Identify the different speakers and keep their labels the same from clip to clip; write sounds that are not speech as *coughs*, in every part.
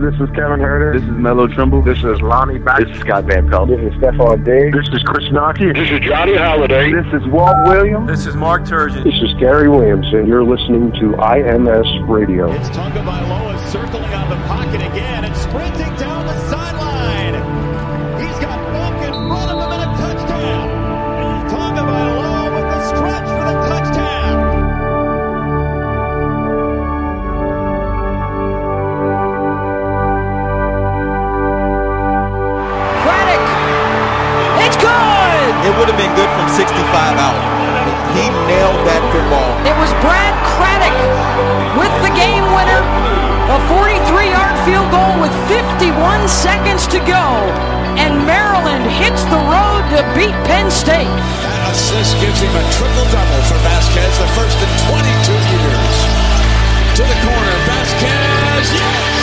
Speaker 1: This is Kevin Huerter.
Speaker 2: This is Melo Trimble.
Speaker 1: This is Lonnie Back.
Speaker 2: This is Scott Van Pelt.
Speaker 1: This is Stefon Diggs.
Speaker 3: This is Chris Knoche.
Speaker 4: This is Johnny Holliday.
Speaker 1: This is Walt Williams.
Speaker 5: This is Mark Turgeon.
Speaker 3: This is Gary Williamson. You're listening to IMS Radio.
Speaker 6: It's Tagovailoa circling out the pocket again and sprinting down the
Speaker 7: been good from 65 out. He nailed that football.
Speaker 8: It was Brad Craddock with the game winner. A 43-yard field goal with 51 seconds to go. And Maryland hits the road to beat Penn State.
Speaker 6: That assist gives him a triple-double for Vasquez, the first in 22 years. To the corner, Vasquez, yes!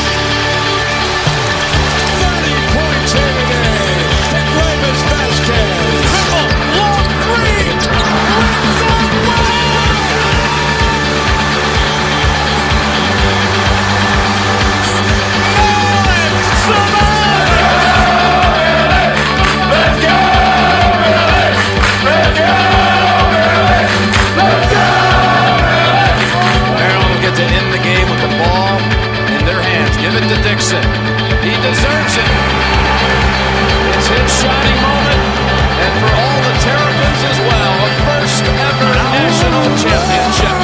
Speaker 9: To Dixon. He deserves it. It's his shining moment. And for all the Terrapins as well, a first ever national championship.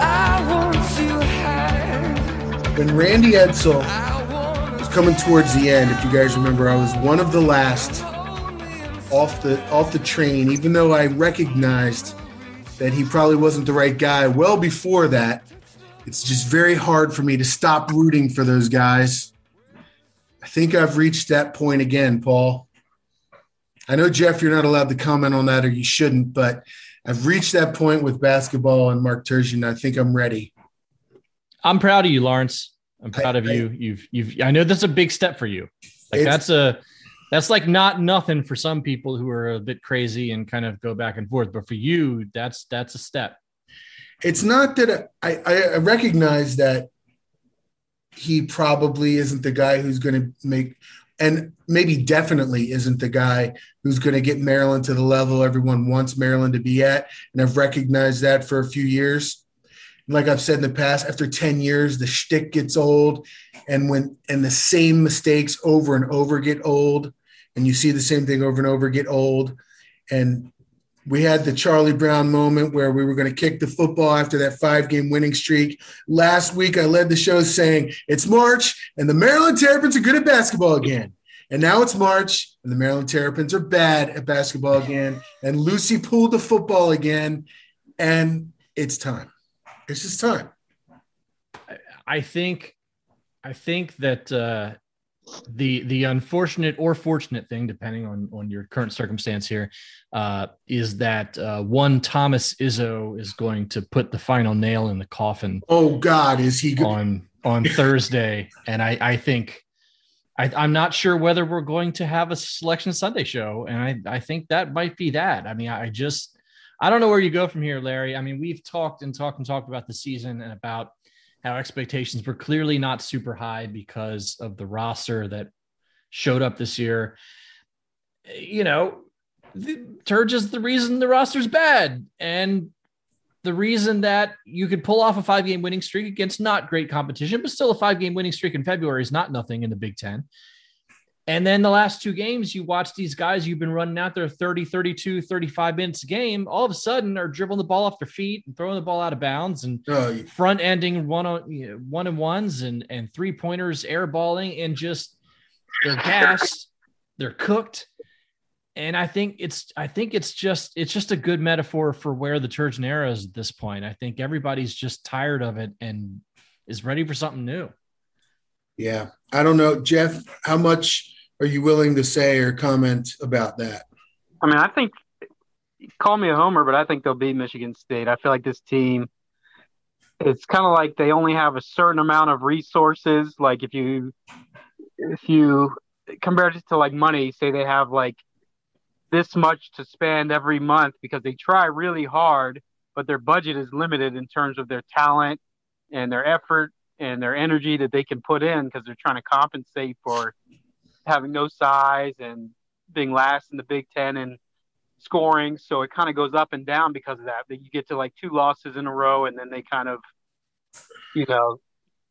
Speaker 9: I want you.
Speaker 10: When Randy Edsall was coming towards the end, if you guys remember, I was one of the last off the off the train, even though I recognized that he probably wasn't the right guy well before that. It's just very hard for me to stop rooting for those guys. I think I've reached that point again, Paul. I know, Jeff, you're not allowed to comment on that or you shouldn't, but I've reached that point with basketball and Mark Turgeon. I think I'm ready.
Speaker 11: I'm proud of you, Lawrence. I'm proud
Speaker 10: I-
Speaker 11: of you. You've you've I know that's a big step for you. Like that's a that's like not nothing for some people who are a bit crazy and kind of go back and forth. But for you, that's that's a step.
Speaker 10: It's not that I, I, recognize that he probably isn't the guy who's going to make, and maybe definitely isn't the guy who's going to get Maryland to the level everyone wants Maryland to be at. And I've recognized that for a few years. Like I've said in the past, after 10 years, the shtick gets old. And when, and the same mistakes over and over get old. And you see the same thing over and over get old. And we had the Charlie Brown moment where we were going to kick the football after that five game winning streak. Last week, I led the show saying it's March and the Maryland Terrapins are good at basketball again. And now it's March and the Maryland Terrapins are bad at basketball again. And Lucy pulled the football again. And it's time. It's just time.
Speaker 11: I think I think that uh the the unfortunate or fortunate thing, depending on on your current circumstance here, uh, is that uh, one Thomas Izzo is going to put the final nail in the coffin
Speaker 10: Oh, God, is he good?
Speaker 11: on on *laughs* Thursday, and I I think I, I'm not sure whether we're going to have a selection Sunday show, and I I think that might be that. I mean, I just I don't know where you go from here, Larry. I mean, we've talked and talked and talked about the season and about how expectations were clearly not super high because of the roster that showed up this year. You know, the, Turge is the reason the roster's bad, and the reason that you could pull off a five game winning streak against not great competition, but still a five game winning streak in February is not nothing in the Big Ten. And then the last two games, you watch these guys you've been running out there 30, 32, 35 minutes a game, all of a sudden are dribbling the ball off their feet and throwing the ball out of bounds and
Speaker 10: Oh, you-
Speaker 11: front ending one on you know, one and ones and and three pointers airballing and just they're gassed, they're cooked. And I think it's I think it's just it's just a good metaphor for where the Turgeon era is at this point. I think everybody's just tired of it and is ready for something new.
Speaker 10: yeah. I don't know. Jeff, how much are you willing to say or comment about that?
Speaker 1: I mean, I think call me a homer, but I think they'll beat Michigan State. I feel like this team it's kind of like they only have a certain amount of resources. Like if you if you compare it to like money, say they have like this much to spend every month because they try really hard, but their budget is limited in terms of their talent and their effort and their energy that they can put in because they're trying to compensate for having no size and being last in the Big Ten and scoring. So it kind of goes up and down because of that. That you get to like two losses in a row, and then they kind of, you know,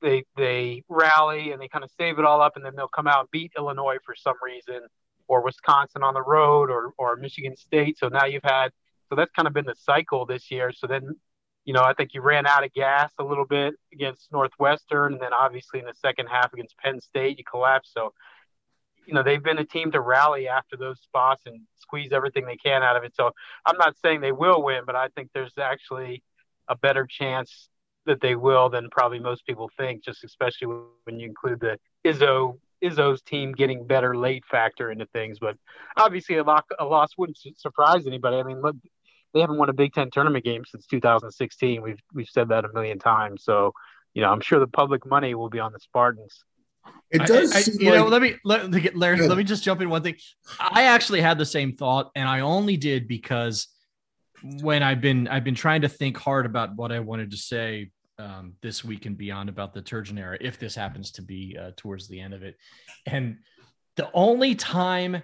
Speaker 1: they they rally and they kind of save it all up, and then they'll come out and beat Illinois for some reason, or Wisconsin on the road, or or Michigan State. So now you've had so that's kind of been the cycle this year. So then, you know, I think you ran out of gas a little bit against Northwestern, and then obviously in the second half against Penn State, you collapsed. So you know they've been a team to rally after those spots and squeeze everything they can out of it. So I'm not saying they will win, but I think there's actually a better chance that they will than probably most people think. Just especially when you include the Izzo Izzo's team getting better late factor into things. But obviously a, lock, a loss wouldn't surprise anybody. I mean, look, they haven't won a Big Ten tournament game since 2016. We've we've said that a million times. So you know I'm sure the public money will be on the Spartans.
Speaker 10: It does.
Speaker 11: I, I, you
Speaker 10: like,
Speaker 11: know, let me let, let, Larry,
Speaker 10: Yeah.
Speaker 11: let me just jump in one thing. I actually had the same thought, and I only did because when I've been I've been trying to think hard about what I wanted to say um, this week and beyond about the Turgeon era, if this happens to be uh, towards the end of it, and the only time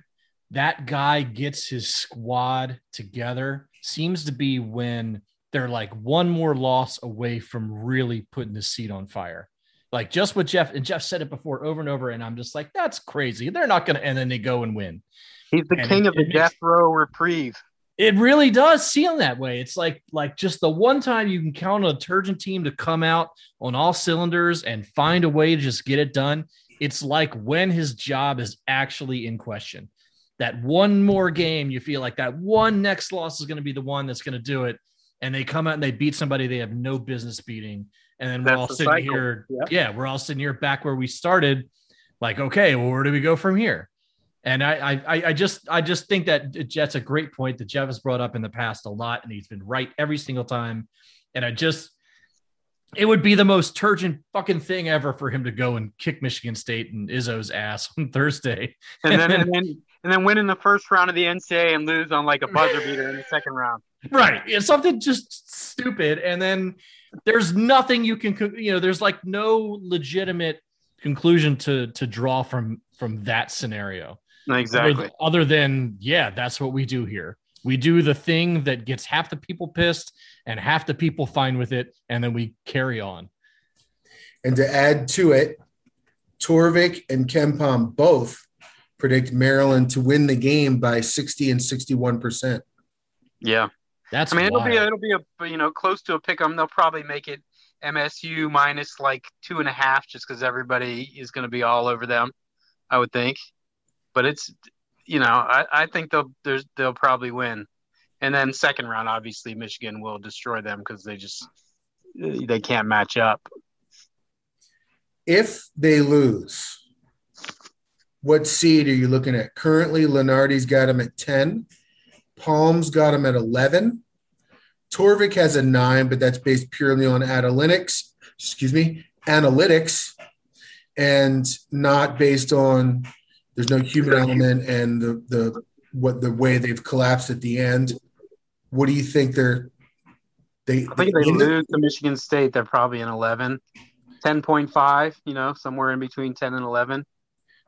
Speaker 11: that guy gets his squad together seems to be when they're like one more loss away from really putting the seat on fire. Like just what Jeff and Jeff said it before over and over, and I'm just like, that's crazy. They're not gonna, and then they go and win.
Speaker 1: He's the
Speaker 11: And
Speaker 1: king
Speaker 11: it-
Speaker 1: of the death row reprieve.
Speaker 11: It really does seem that way. It's like like just the one time you can count on a Turgeon team to come out on all cylinders and find a way to just get it done. It's like when his job is actually in question. That one more game, you feel like that one next loss is going to be the one that's going to do it, and they come out and they beat somebody they have no business beating, and then we're all
Speaker 1: the
Speaker 11: sitting
Speaker 1: cycle.
Speaker 11: here,
Speaker 1: Yep.
Speaker 11: yeah, we're all sitting here back where we started, like, okay, well, where do we go from here? And I, I, I- just, I just think that uh, Jet's a great point that Jeff has brought up in the past a lot, and he's been right every single time. And I just, it would be the most Turgeon fucking thing ever for him to go and kick Michigan State and Izzo's ass on Thursday.
Speaker 1: and then and *laughs* then and then win in the first round of the NCAA and lose on like a buzzer beater in the second round.
Speaker 11: right it's something just stupid and then there's nothing you can you know there's like no legitimate conclusion to to draw from from that scenario
Speaker 1: Exactly.
Speaker 11: other, other than yeah that's what we do here we do the thing that gets half the people pissed and half the people fine with it and then we carry on
Speaker 10: and to add to it, Torvik and KenPom both predict Maryland to win the game by 60 and 61 percent.
Speaker 1: Yeah.
Speaker 11: that's
Speaker 1: I mean, it'll be
Speaker 11: wild.
Speaker 1: it'll be a you know close to a pick 'em. They'll probably make it MSU minus like two and a half, just because everybody is going to be all over them. I would think, but it's you know I, I think they'll they'll probably win, and then second round obviously Michigan will destroy them because they just they can't match up.
Speaker 10: If they lose, what seed are you looking at? Currently, Lunardi's got him at 10. Palm's got him at 11. Torvik has a nine, but that's based purely on analytics, excuse me, analytics, and not based on there's no human element and the the what the way they've collapsed at the end. What do you think they're they,
Speaker 1: I think
Speaker 10: they
Speaker 1: they
Speaker 10: in it?
Speaker 1: lose to Michigan State. They're probably an 11, 10.5, you know, somewhere in between 10 and 11.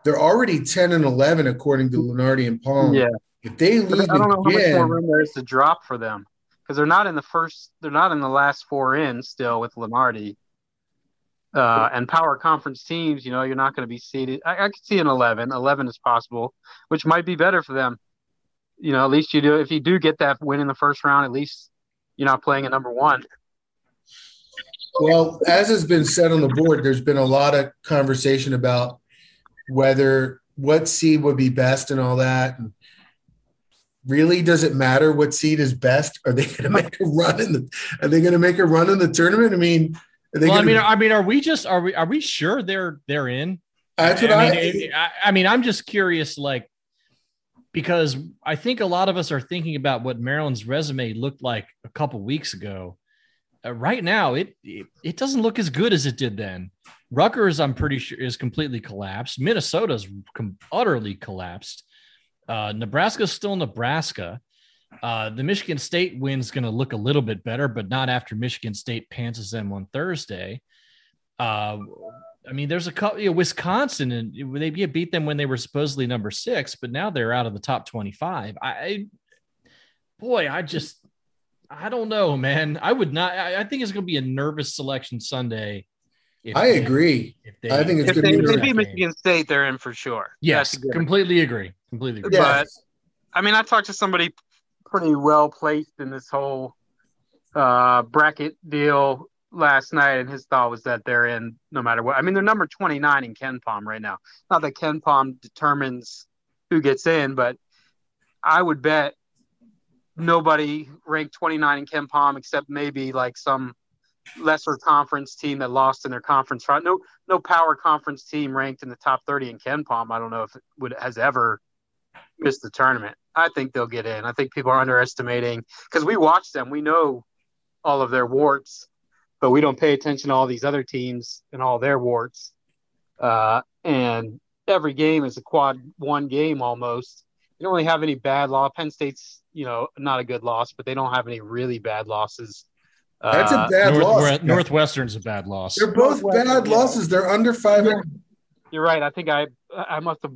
Speaker 10: They're already 10 and 11 according to Lunardi and Palm.
Speaker 1: Yeah.
Speaker 10: If they lose
Speaker 1: I don't know how much more room there is to drop for them because they're not in the first. They're not in the last four in still with Lunardi. Uh, and power conference teams, you know, you're not going to be seated. I, I could see an 11. 11 is possible, which might be better for them. You know, at least you do. If you do get that win in the first round, at least you're not playing a number one.
Speaker 10: well, as has been said on the board, there's been a lot of conversation about whether what seed would be best and all that. And really, does it matter what seed is best? Are they going to make a run in the? Are they going to make a run in the tournament? I mean,
Speaker 11: well, I mean, I mean, are we just are we are we sure they're they're in?
Speaker 10: that's what I.
Speaker 11: I mean, I, I mean, I'm just curious, like, because I think a lot of us are thinking about what Maryland's resume looked like a couple weeks ago. Uh, right now, it, it it doesn't look as good as it did then. Rutgers, I'm pretty sure, is completely collapsed. Minnesota's com- utterly collapsed. Uh, Nebraska's still Nebraska. Uh, the Michigan State win's going to look a little bit better, but not after Michigan State pantses them on Thursday. Uh, I mean, there's a couple. You know, Wisconsin, and they beat them when they were supposedly number six, but now they're out of the top twenty-five. I, I boy, I just, I don't know, man. I would not. I, I think it's going to be a nervous selection Sunday. if
Speaker 10: I
Speaker 11: they-
Speaker 10: agree.
Speaker 11: if they-
Speaker 10: I think it's
Speaker 1: If
Speaker 10: going
Speaker 1: they,
Speaker 10: to
Speaker 1: if
Speaker 10: be
Speaker 1: they beat. Michigan State, they're in for sure.
Speaker 11: Yes,
Speaker 1: That's a given.
Speaker 11: completely agree. Completely agree.
Speaker 10: Yeah.
Speaker 1: But I mean, I talked to somebody pretty well placed in this whole uh, bracket deal last night, and his thought was that they're in no matter what. I mean, they're number 29 in KenPom right now. Not that KenPom determines who gets in, but I would bet nobody ranked 29 in KenPom except maybe like some lesser conference team that lost in their conference. No, no power conference team ranked in the top 30 in KenPom. I don't know if it would has ever missed the tournament. I think they'll get in. I think people are underestimating because we watch them. We know all of their warts, but we don't pay attention to all these other teams and all their warts. Uh, and every game is a quad one game almost. They don't really have any bad loss. Penn State's, you know, not a good loss, but they don't have any really bad losses.
Speaker 10: That's a
Speaker 1: Uh,
Speaker 10: bad
Speaker 11: North,
Speaker 10: loss.
Speaker 11: Northwestern's a bad loss.
Speaker 10: They're both bad losses. They're under five.
Speaker 1: You're right. I think I I must have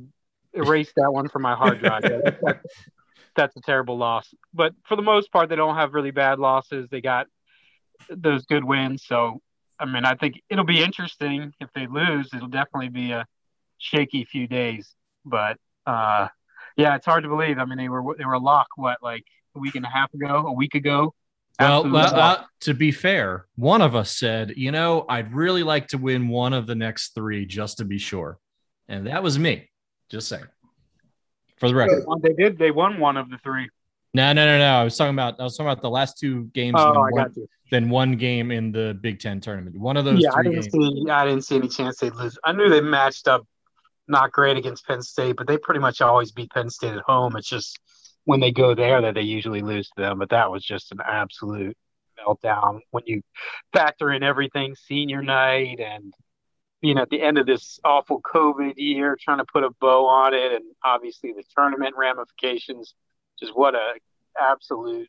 Speaker 1: erased that one from my hard drive. That's, *laughs* that's a terrible loss. But for the most part, they don't have really bad losses. They got those good wins. So I mean, I think it'll be interesting if they lose. It'll definitely be a shaky few days. But uh, yeah, it's hard to believe. I mean, they were they were a lock. What like a week and a half ago, a week ago.
Speaker 11: Well, uh, to be fair, one of us said, you know, I'd really like to win one of the next three just to be sure. And that was me. Just saying. For the record.
Speaker 1: they did. They won one of the three.
Speaker 11: No, no, no, no. I was talking about I was talking about the last two games
Speaker 1: Oh,
Speaker 11: then
Speaker 1: I
Speaker 11: one,
Speaker 1: got you.
Speaker 11: then one game in the Big Ten tournament. One of those
Speaker 1: yeah, I didn't
Speaker 11: games.
Speaker 1: see. Any, I didn't see any chance they'd lose. I knew they matched up not great against Penn State, but they pretty much always beat Penn State at home. It's just when they go there that they usually lose to them. But that was just an absolute meltdown when you factor in everything, senior night, and you know at the end of this awful COVID year, trying to put a bow on it, and obviously the tournament ramifications. Just what a absolute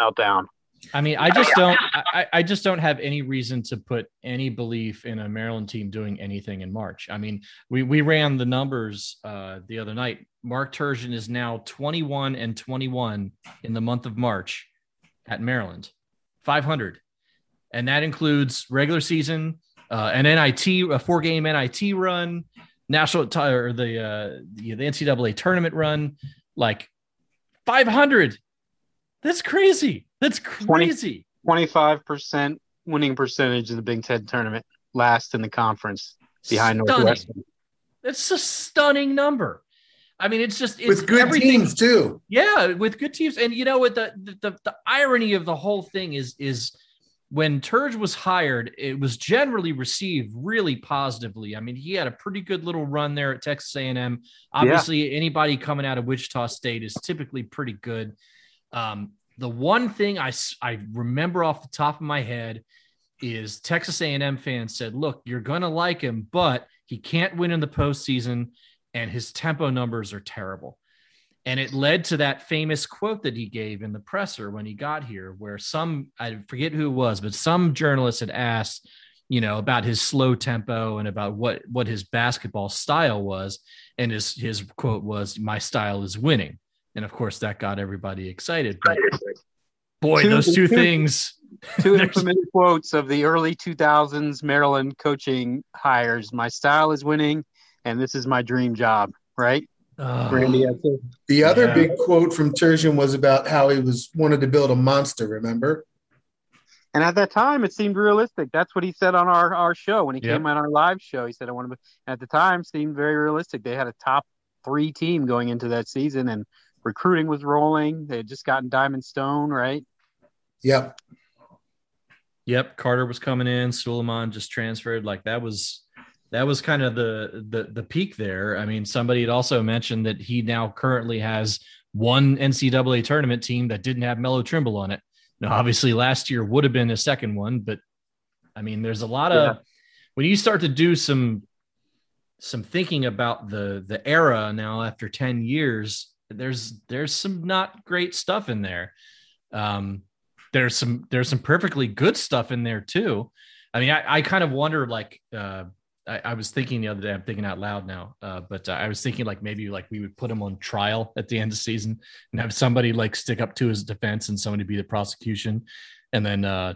Speaker 1: meltdown.
Speaker 11: I mean, I just don't. I, I just don't have any reason to put any belief in a Maryland team doing anything in March. I mean, we we ran the numbers uh, the other night. Mark Turgeon is now 21 and 21 in the month of March at Maryland, 500, and that includes regular season, uh, an NIT, a four game NIT run, national ti- or the uh, the, the NCAA tournament run, like 500. That's crazy. That's crazy.
Speaker 1: Twenty-five percent winning percentage in the Big Ten tournament, last in the conference behind
Speaker 11: Stunning.
Speaker 1: Northwestern.
Speaker 11: That's a stunning number. I mean, it's just it's
Speaker 10: with good teams too.
Speaker 11: Yeah, with good teams, and you know what the, the the the irony of the whole thing is is when Turge was hired, it was generally received really positively. I mean, he had a pretty good little run there at Texas A&M. Obviously, anybody coming out of Wichita State is typically pretty good. Um, the one thing I, I remember off the top of my head is Texas A&M fans said, "Look, you're gonna like him, but he can't win in the postseason, and his tempo numbers are terrible." And it led to that famous quote that he gave in the presser when he got here, where some, I forget who it was, but some journalist had asked, you know, about his slow tempo and about what, what his basketball style was. And his, his quote was, My style is winning. And of course, that got everybody excited. But boy,
Speaker 1: Two-
Speaker 11: those two
Speaker 1: two-
Speaker 11: things.
Speaker 1: Two *laughs* infamous quotes of the early 2000s Maryland coaching hires. My style is winning, and this is my dream job, right?
Speaker 11: Ugh.
Speaker 1: Randy, that's it.
Speaker 10: The other
Speaker 11: Yeah.
Speaker 10: big quote from Turgeon was about how he was wanted to build a monster. Remember?
Speaker 1: And at that time, it seemed realistic. That's what he said on our, our show when he
Speaker 11: Yep.
Speaker 1: came on our live show. He said, I want to at the time, seemed very realistic. They had a top three team going into that season, and recruiting was rolling. They had just gotten Diamond Stone, right?
Speaker 10: Yep.
Speaker 11: Yep, Carter was coming in. Sulaimon just transferred. Like that was that was kind of the the the peak there. I mean, somebody had also mentioned that he now currently has one NCAA tournament team that didn't have Melo Trimble on it. Now, obviously, last year would have been a second one, but I mean, there's a lot of when you start to do some some thinking about the the era now after 10 years there's there's some not great stuff in there um there's some there's some perfectly good stuff in there too I mean, I, I kind of wonder like uh, I, I, was thinking the other day. I'm thinking out loud now, uh, but uh, I was thinking like maybe like we would put him on trial at the end of season and have somebody like stick up to his defense and somebody be the prosecution, and then uh,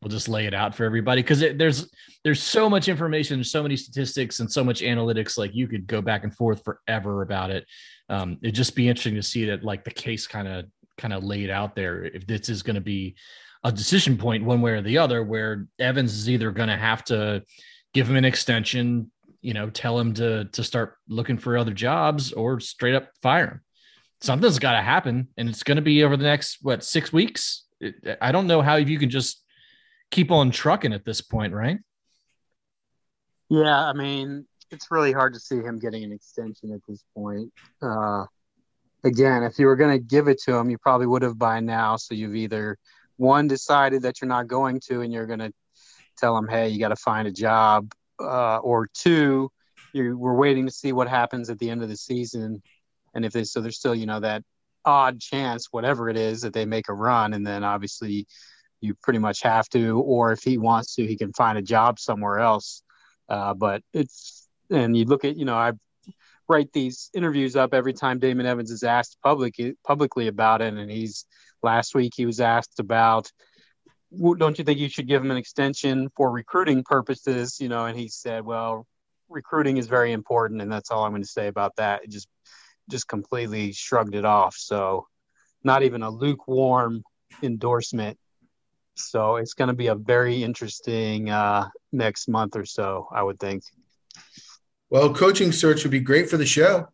Speaker 11: we'll just lay it out for everybody because there's there's so much information, so many statistics, and so much analytics. Like you could go back and forth forever about it. Um, it'd just be interesting to see that like the case kind of kind of laid out there if this is going to be a decision point one way or the other where Evans is either going to have to give him an extension, you know, tell him to to start looking for other jobs or straight up fire him. Something's got to happen and it's going to be over the next what 6 weeks. It, I don't know how you can just keep on trucking at this point, right?
Speaker 1: Yeah, I mean, it's really hard to see him getting an extension at this point. Uh, again, if you were going to give it to him, you probably would have by now. So you've either one decided that you're not going to, and you're going to tell him, hey, you got to find a job, uh, or two, you we're waiting to see what happens at the end of the season, and if they so there's still you know that odd chance, whatever it is, that they make a run, and then obviously you pretty much have to, or if he wants to, he can find a job somewhere else. Uh, but it's and you look at you know I write these interviews up every time Damon Evans is asked public publicly about it, and he's last week he was asked about don't you think you should give him an extension for recruiting purposes you know and he said well recruiting is very important and that's all i'm going to say about that. It just just completely shrugged it off so not even a lukewarm endorsement. So it's going to be a very interesting uh, next month or so i would think.
Speaker 10: Well coaching search would be great for the show.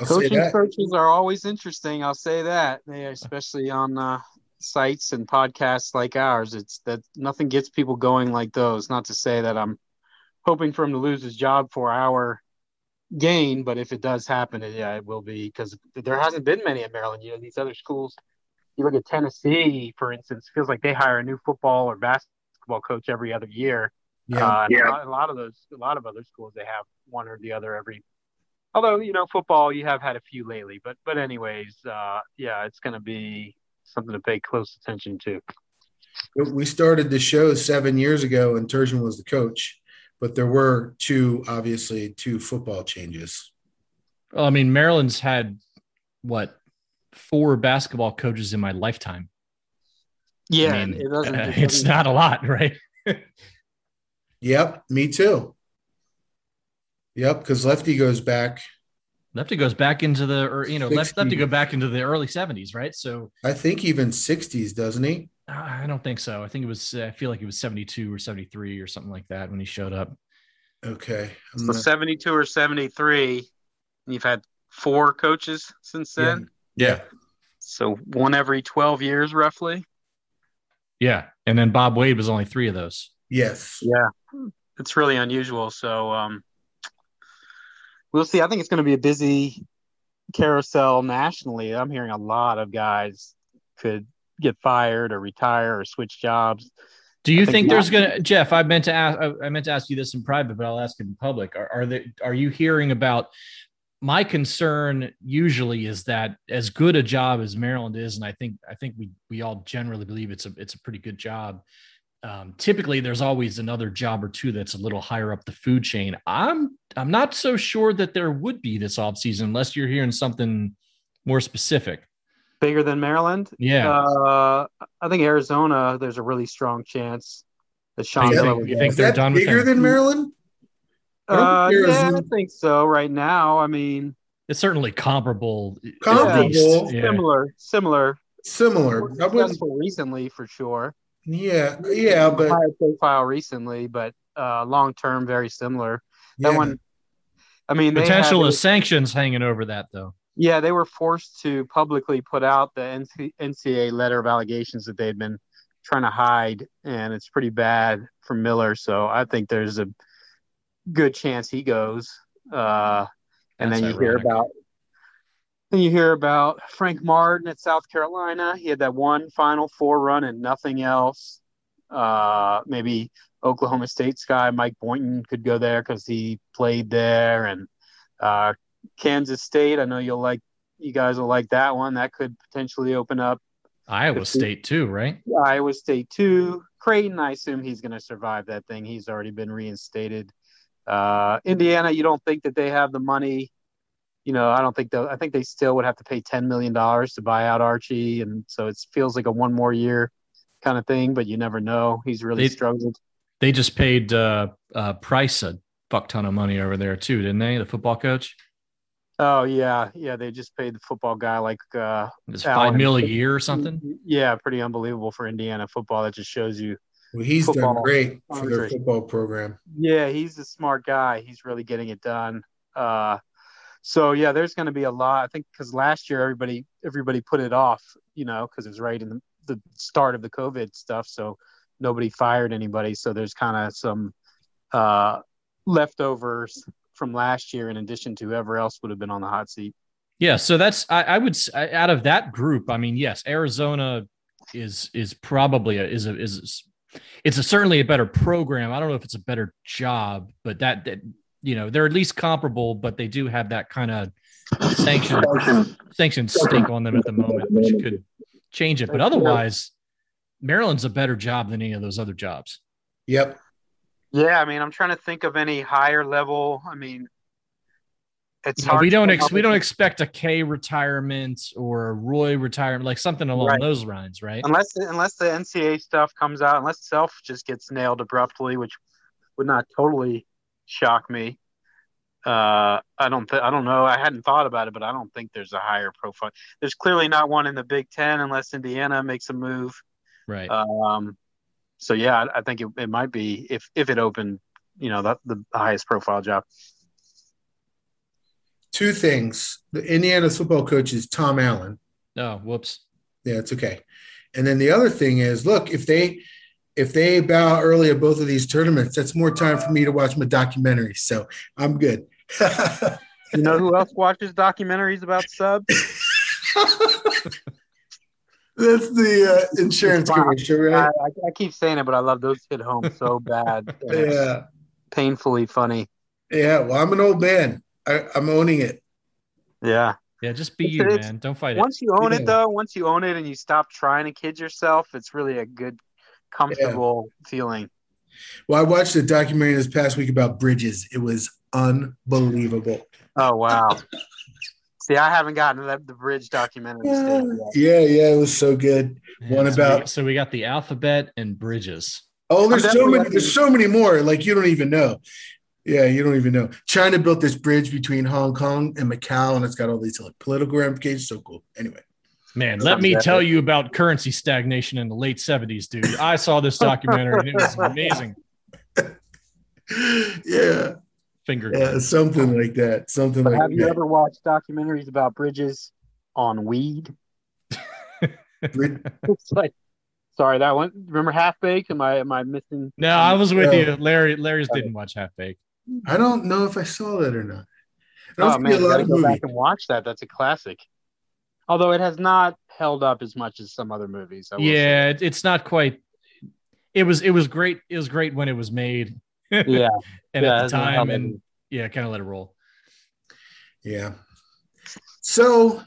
Speaker 1: I'll Coaching searches are always interesting. I'll say that, they, especially on uh, sites and podcasts like ours. It's that nothing gets people going like those. Not to say that I'm hoping for him to lose his job for our gain, but if it does happen, it, yeah, it will be because there hasn't been many at Maryland. You know, these other schools. You look at Tennessee, for instance, feels like they hire a new football or basketball coach every other year. Yeah, uh, yeah. A lot of those, a lot of other schools, they have one or the other every although you know football you have had a few lately but but anyways uh yeah it's going to be something to pay close attention to.
Speaker 10: We started the show seven years ago and Turgeon was the coach but there were two obviously two football changes.
Speaker 11: Well i mean maryland's had what four basketball coaches in my lifetime.
Speaker 1: Yeah
Speaker 11: I mean, it doesn't, *laughs* uh, it's not a lot right?
Speaker 10: Yep me too. Yep, because Lefty goes back.
Speaker 11: Lefty goes back into the, or you know, 60. Lefty go back into the early '70s, right? So
Speaker 10: I think even '60s, doesn't he?
Speaker 11: I don't think so. I think it was. I feel like it was '72 or '73 or something like that when he showed up.
Speaker 10: Okay,
Speaker 1: so not... '72 or '73. You've had four coaches since then.
Speaker 11: Yeah. yeah.
Speaker 1: So one every 12 years, roughly.
Speaker 11: Yeah, and then Bob Wade was only three of those.
Speaker 10: Yes.
Speaker 1: Yeah, it's really unusual. So, um, we'll see. I think it's going to be a busy carousel nationally. I'm hearing a lot of guys could get fired or retire or switch jobs.
Speaker 11: Do you think, think there's going to Jeff? I meant to ask. I meant to ask you this in private, but I'll ask it in public. Are, are there? Are you hearing about? My concern usually is that as good a job as Maryland is, and I think I think we we all generally believe it's a it's a pretty good job um, typically there's always another job or two that's a little higher up the food chain. I'm I'm not so sure that there would be this offseason unless you're hearing something more specific.
Speaker 1: Bigger than Maryland?
Speaker 11: Yeah.
Speaker 1: Uh, I think Arizona, there's a really strong chance that Sean
Speaker 11: think, You think they're done
Speaker 10: bigger than Maryland?
Speaker 1: Uh, yeah, I think so. Right now, I mean,
Speaker 11: it's certainly comparable.
Speaker 10: Comparable,
Speaker 1: yeah. similar, similar,
Speaker 10: similar.
Speaker 1: Successful recently, for sure.
Speaker 10: Yeah, yeah, but
Speaker 1: high profile recently, but uh, long term, very similar. That yeah. one, I mean,
Speaker 11: potential of sanctions hanging over that though.
Speaker 1: Yeah, they were forced to publicly put out the NCAA letter of allegations that they'd been trying to hide, and it's pretty bad for Miller. So I think there's a good chance he goes. Uh, and That's then you ironic. hear about then you hear about Frank Martin at South Carolina. He had that one Final Four run and nothing else. Uh, maybe Oklahoma State's guy Mike Boynton could go there because he played there, and uh, Kansas State. I know you'll like you guys will like that one. That could potentially open up.
Speaker 11: Iowa State too, right?
Speaker 1: Iowa State too Creighton, I assume he's going to survive that thing. He's already been reinstated. Uh, Indiana, you don't think that they have the money. You know, I don't think they'll. I think they still would have to pay ten million dollars to buy out Archie, and so it feels like a one more year kind of thing. But you never know. He's really
Speaker 11: They-
Speaker 1: struggled.
Speaker 11: They just paid uh, uh, Price a fuck ton of money over there too, didn't they? The football coach.
Speaker 1: Oh yeah, yeah. They just paid the football guy like uh,
Speaker 11: It's
Speaker 1: Allen.
Speaker 11: mil a year or something.
Speaker 1: Yeah, pretty unbelievable for Indiana football. That just shows you.
Speaker 10: Well, he's done great for their football program.
Speaker 1: Yeah, he's a smart guy. He's really getting it done. Uh, so yeah, there's going to be a lot. I think because last year everybody everybody put it off, you know, because it was right in the, start of the COVID stuff. So nobody fired anybody. So there's kind of some uh, leftovers from last year in addition to whoever else would have been on the hot seat.
Speaker 11: Yeah, so that's I, I would I- out of that group. I mean, yes, Arizona is is probably a, is a is it's a, certainly a better program. I don't know if it's a better job, but that, that you know they're at least comparable, but they do have that kind of sanction *coughs* sanction stink on them at the moment, which could change it. But otherwise, Maryland's a better job than any of those other jobs.
Speaker 10: Yep.
Speaker 1: Yeah, I mean, I'm trying to think of any higher level. I mean, it's
Speaker 11: You know,
Speaker 1: hard
Speaker 11: we don't ex- we don't expect a K retirement or a Roy retirement, like something along
Speaker 1: Right.
Speaker 11: those lines, right?
Speaker 1: unless unless the NCA stuff comes out, unless Self just gets nailed abruptly, which would not totally shock me. Uh, I don't th- I don't know. I hadn't thought about it, but I don't think there's a higher profile. There's clearly not one in the Big Ten unless Indiana makes a move.
Speaker 11: Right.
Speaker 1: Um, so yeah, I, I think it, it might be if if it opened, you know, that the highest profile job.
Speaker 10: Two things. The Indiana football coach is Tom Allen.
Speaker 11: oh, whoops.
Speaker 10: Yeah, it's okay. And then the other thing is, look, if they if they bow early at both of these tournaments, that's more time for me to watch my documentaries. So I'm good. *laughs*
Speaker 1: You know who else watches documentaries about subs? *laughs*
Speaker 10: That's the uh, insurance
Speaker 1: Wow.
Speaker 10: commercial,
Speaker 1: I,
Speaker 10: right?
Speaker 1: I, I keep saying it, but I love those hit home so bad. *laughs*
Speaker 10: Yeah.
Speaker 1: painfully funny.
Speaker 10: Yeah. Well, I'm an old man. I, I'm owning it.
Speaker 1: Yeah.
Speaker 11: Yeah, just be
Speaker 1: It's-
Speaker 11: you,
Speaker 1: it's-
Speaker 11: man. Don't fight it.
Speaker 1: Once you own
Speaker 10: Yeah.
Speaker 1: it, though, once you own it and you stop trying to kid yourself, it's really a good, comfortable feeling.
Speaker 10: Well, I watched a documentary this past week about bridges. It was unbelievable.
Speaker 1: Oh wow! See, I haven't gotten to the bridge documentary stage yet.
Speaker 10: Yeah, yeah, it was so good.
Speaker 11: Yeah,
Speaker 10: One
Speaker 11: so
Speaker 10: about-
Speaker 11: we, so we got the alphabet and bridges.
Speaker 10: Oh, there's so many. There's so many more. Like you don't even know. Yeah, you don't even know. China built this bridge between Hong Kong and Macau, and it's got all these like political ramifications. So cool. Anyway,
Speaker 11: Man, let me
Speaker 1: epic.
Speaker 11: tell you about currency stagnation in the late 70s, dude. I saw this documentary and it was amazing. *laughs*
Speaker 10: yeah,
Speaker 11: Finger
Speaker 10: yeah, something like that. Something
Speaker 1: But
Speaker 10: like
Speaker 1: have you ever watched documentaries about bridges on weed? *laughs* It's like, sorry, that one. Remember Half Baked? Am I am I missing?
Speaker 11: No, I was with
Speaker 10: Yeah.
Speaker 11: you. Larry Larry's didn't watch Half Baked.
Speaker 10: I don't know if I saw that or not. I don't
Speaker 1: Oh man,
Speaker 10: a
Speaker 1: you
Speaker 10: lot
Speaker 1: gotta
Speaker 10: of
Speaker 1: go
Speaker 10: movies.
Speaker 1: back and watch that. That's a classic. Although it has not held up as much as some other movies. I will say.
Speaker 11: Yeah, it, it's not quite it was it was great. It was great when it was made. *laughs*
Speaker 1: yeah.
Speaker 11: and
Speaker 1: yeah,
Speaker 11: at the
Speaker 1: that's not how
Speaker 11: time and
Speaker 1: do.
Speaker 11: yeah, kind of let it roll.
Speaker 10: Yeah. So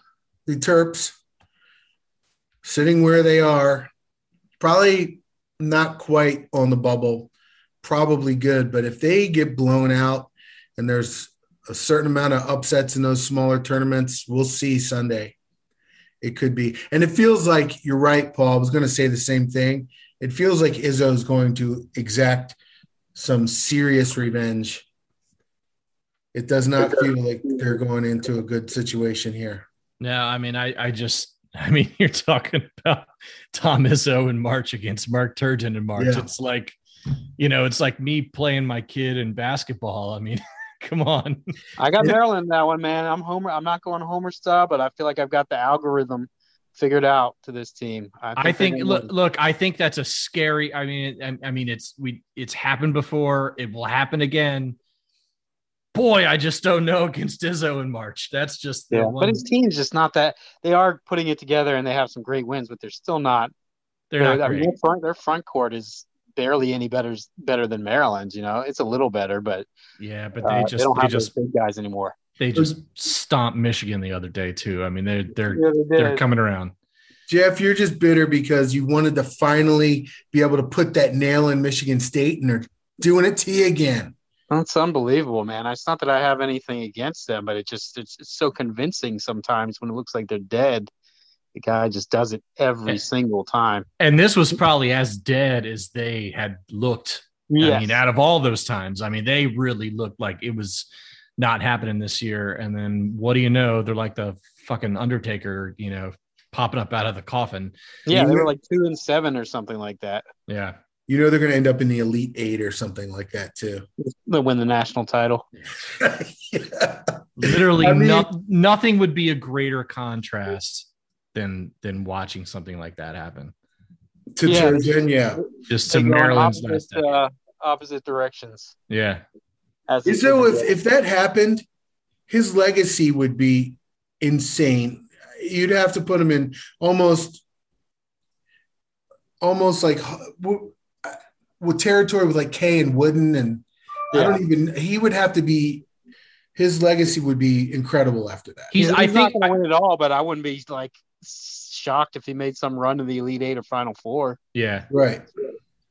Speaker 10: the Terps sitting where they are, probably not quite on the bubble, probably good. But if they get blown out and there's a certain amount of upsets in those smaller tournaments, we'll see Sunday. It could be. And it feels like you're right, Paul. I was going to say the same thing. It feels like Izzo is going to exact some serious revenge it does not feel like they're going into a good situation here.
Speaker 11: No, I mean, I, I just, I mean, *laughs* you're talking about Tom Izzo in March against Mark Turgeon in March.
Speaker 10: Yeah.
Speaker 11: It's like, you know, it's like me playing my kid in basketball. I mean, *laughs* *laughs* come on.
Speaker 1: I got Maryland that one, man. I'm Homer. I'm not going Homer style, but I feel like I've got the algorithm figured out to this team.
Speaker 11: I
Speaker 1: they're
Speaker 11: think, look,
Speaker 1: win.
Speaker 11: look, I think that's a scary. I mean, I, I mean, it's we, it's happened before. It will happen again. Boy, I just don't know against Izzo in March. That's just the
Speaker 1: yeah,
Speaker 11: one.
Speaker 1: but his team's just not that. They are putting it together, and they have some great wins, but they're still not.
Speaker 11: They're not
Speaker 1: I mean, their front, their front court is barely any better better than Maryland's. You know, it's a little better, but
Speaker 11: Yeah, but
Speaker 1: uh,
Speaker 11: they
Speaker 1: they
Speaker 11: just
Speaker 1: don't
Speaker 11: they
Speaker 1: have
Speaker 11: just
Speaker 1: those big guys anymore.
Speaker 11: they just stomped Michigan the other day too. I mean, they're they're
Speaker 1: Yeah, they
Speaker 11: they're coming around.
Speaker 10: Jeff, you're just bitter because you wanted to finally be able to put that nail in Michigan State, and they're doing it to you again.
Speaker 1: That's unbelievable, man. It's not that I have anything against them, but it just it's, it's so convincing sometimes when it looks like they're dead. The guy just does it every single time.
Speaker 11: And this was probably as dead as they had looked. I mean, out of all those times, I mean, they really looked like it was not happening this year. And then what do you know? They're like the fucking Undertaker, you know, popping up out of the coffin.
Speaker 1: yeah, they were like two and seven or something like that.
Speaker 11: Yeah.
Speaker 10: You know they're going to end up in the Elite Eight or something like that too.
Speaker 1: They win the national title. *laughs*
Speaker 10: yeah.
Speaker 11: Literally,
Speaker 10: I mean-
Speaker 11: no, nothing would be a greater contrast than than watching something like that happen.
Speaker 10: To
Speaker 1: Yeah.
Speaker 10: Trojan, yeah.
Speaker 11: Just to Maryland's last
Speaker 1: opposite, uh, opposite directions.
Speaker 11: Yeah.
Speaker 1: As it
Speaker 10: So if, if that happened, his legacy would be insane. You'd have to put him in almost, almost like w- with territory with like Kay and Wooden, and I don't even. He would have to be. His legacy would be incredible after that.
Speaker 11: He's,
Speaker 1: Yeah,
Speaker 11: I
Speaker 1: not
Speaker 11: think,
Speaker 1: going to win it all, but I wouldn't be like shocked if he made some run to the Elite Eight or Final Four.
Speaker 11: yeah.
Speaker 10: Right.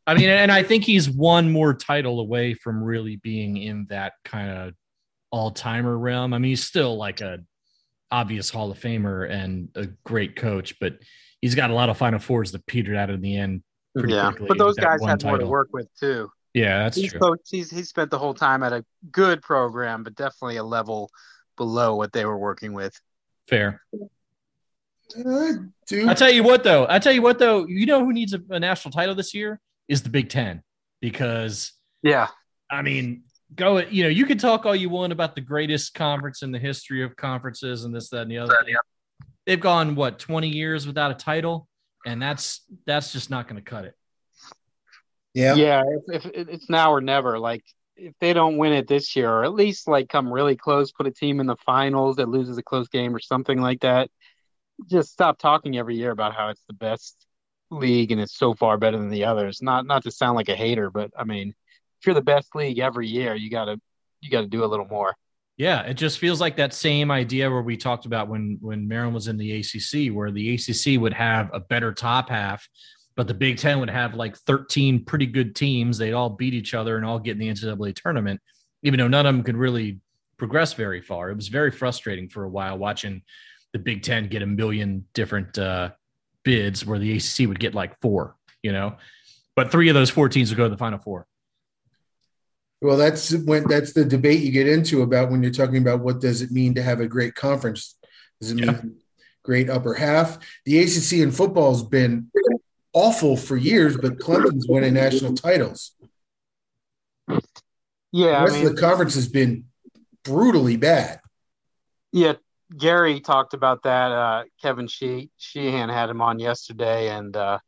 Speaker 11: I mean, and I think he's one more title away from really being in that kind of all timer realm. I mean, he's still like a obvious Hall of Famer and a great coach, but he's got a lot of Final Fours that petered out in the end. pretty
Speaker 1: yeah,
Speaker 11: quickly
Speaker 1: but those guys
Speaker 11: one
Speaker 1: had more to work with too.
Speaker 11: Yeah, that's
Speaker 1: he's
Speaker 11: true.
Speaker 1: coached, he's he spent the whole time at a good program, but definitely a level below what they were working with.
Speaker 11: Fair.
Speaker 10: Uh, dude,
Speaker 11: I tell you what, though. I tell you what, though. You know who needs a, a national title this year is the Big Ten because
Speaker 1: Yeah,
Speaker 11: I mean, go. You know, you can talk all you want about the greatest conference in the history of conferences and this, that, and the other. They've gone what twenty years without a title, and that's that's just not going to cut it.
Speaker 10: yeah.
Speaker 1: yeah. If, if it's now or never, like if they don't win it this year, or at least like come really close, put a team in the finals that loses a close game or something like that. Just stop talking every year about how it's the best league and it's so far better than the others. Not not to sound like a hater, but I mean, if you're the best league every year, you gotta you gotta do a little more.
Speaker 11: Yeah, it just feels like that same idea where we talked about when when Maryland was in the ACC, where the ACC would have a better top half, but the Big Ten would have like 13 pretty good teams. They'd all beat each other and all get in the NCAA tournament, even though none of them could really progress very far. It was very frustrating for a while watching the Big Ten get a million different uh, bids, where the ACC would get like four, you know, but three of those four teams would go to the Final Four.
Speaker 10: Well, that's when that's the debate you get into about when you're talking about what does it mean to have a great conference? Does it mean great upper half? The ACC in football has been awful for years, but Clemson's winning national titles.
Speaker 1: Yeah,
Speaker 10: the
Speaker 1: I
Speaker 10: rest
Speaker 1: mean,
Speaker 10: of the conference has been brutally bad.
Speaker 1: Yeah, Gary talked about that. Uh, Kevin she- Sheehan had him on yesterday, and uh,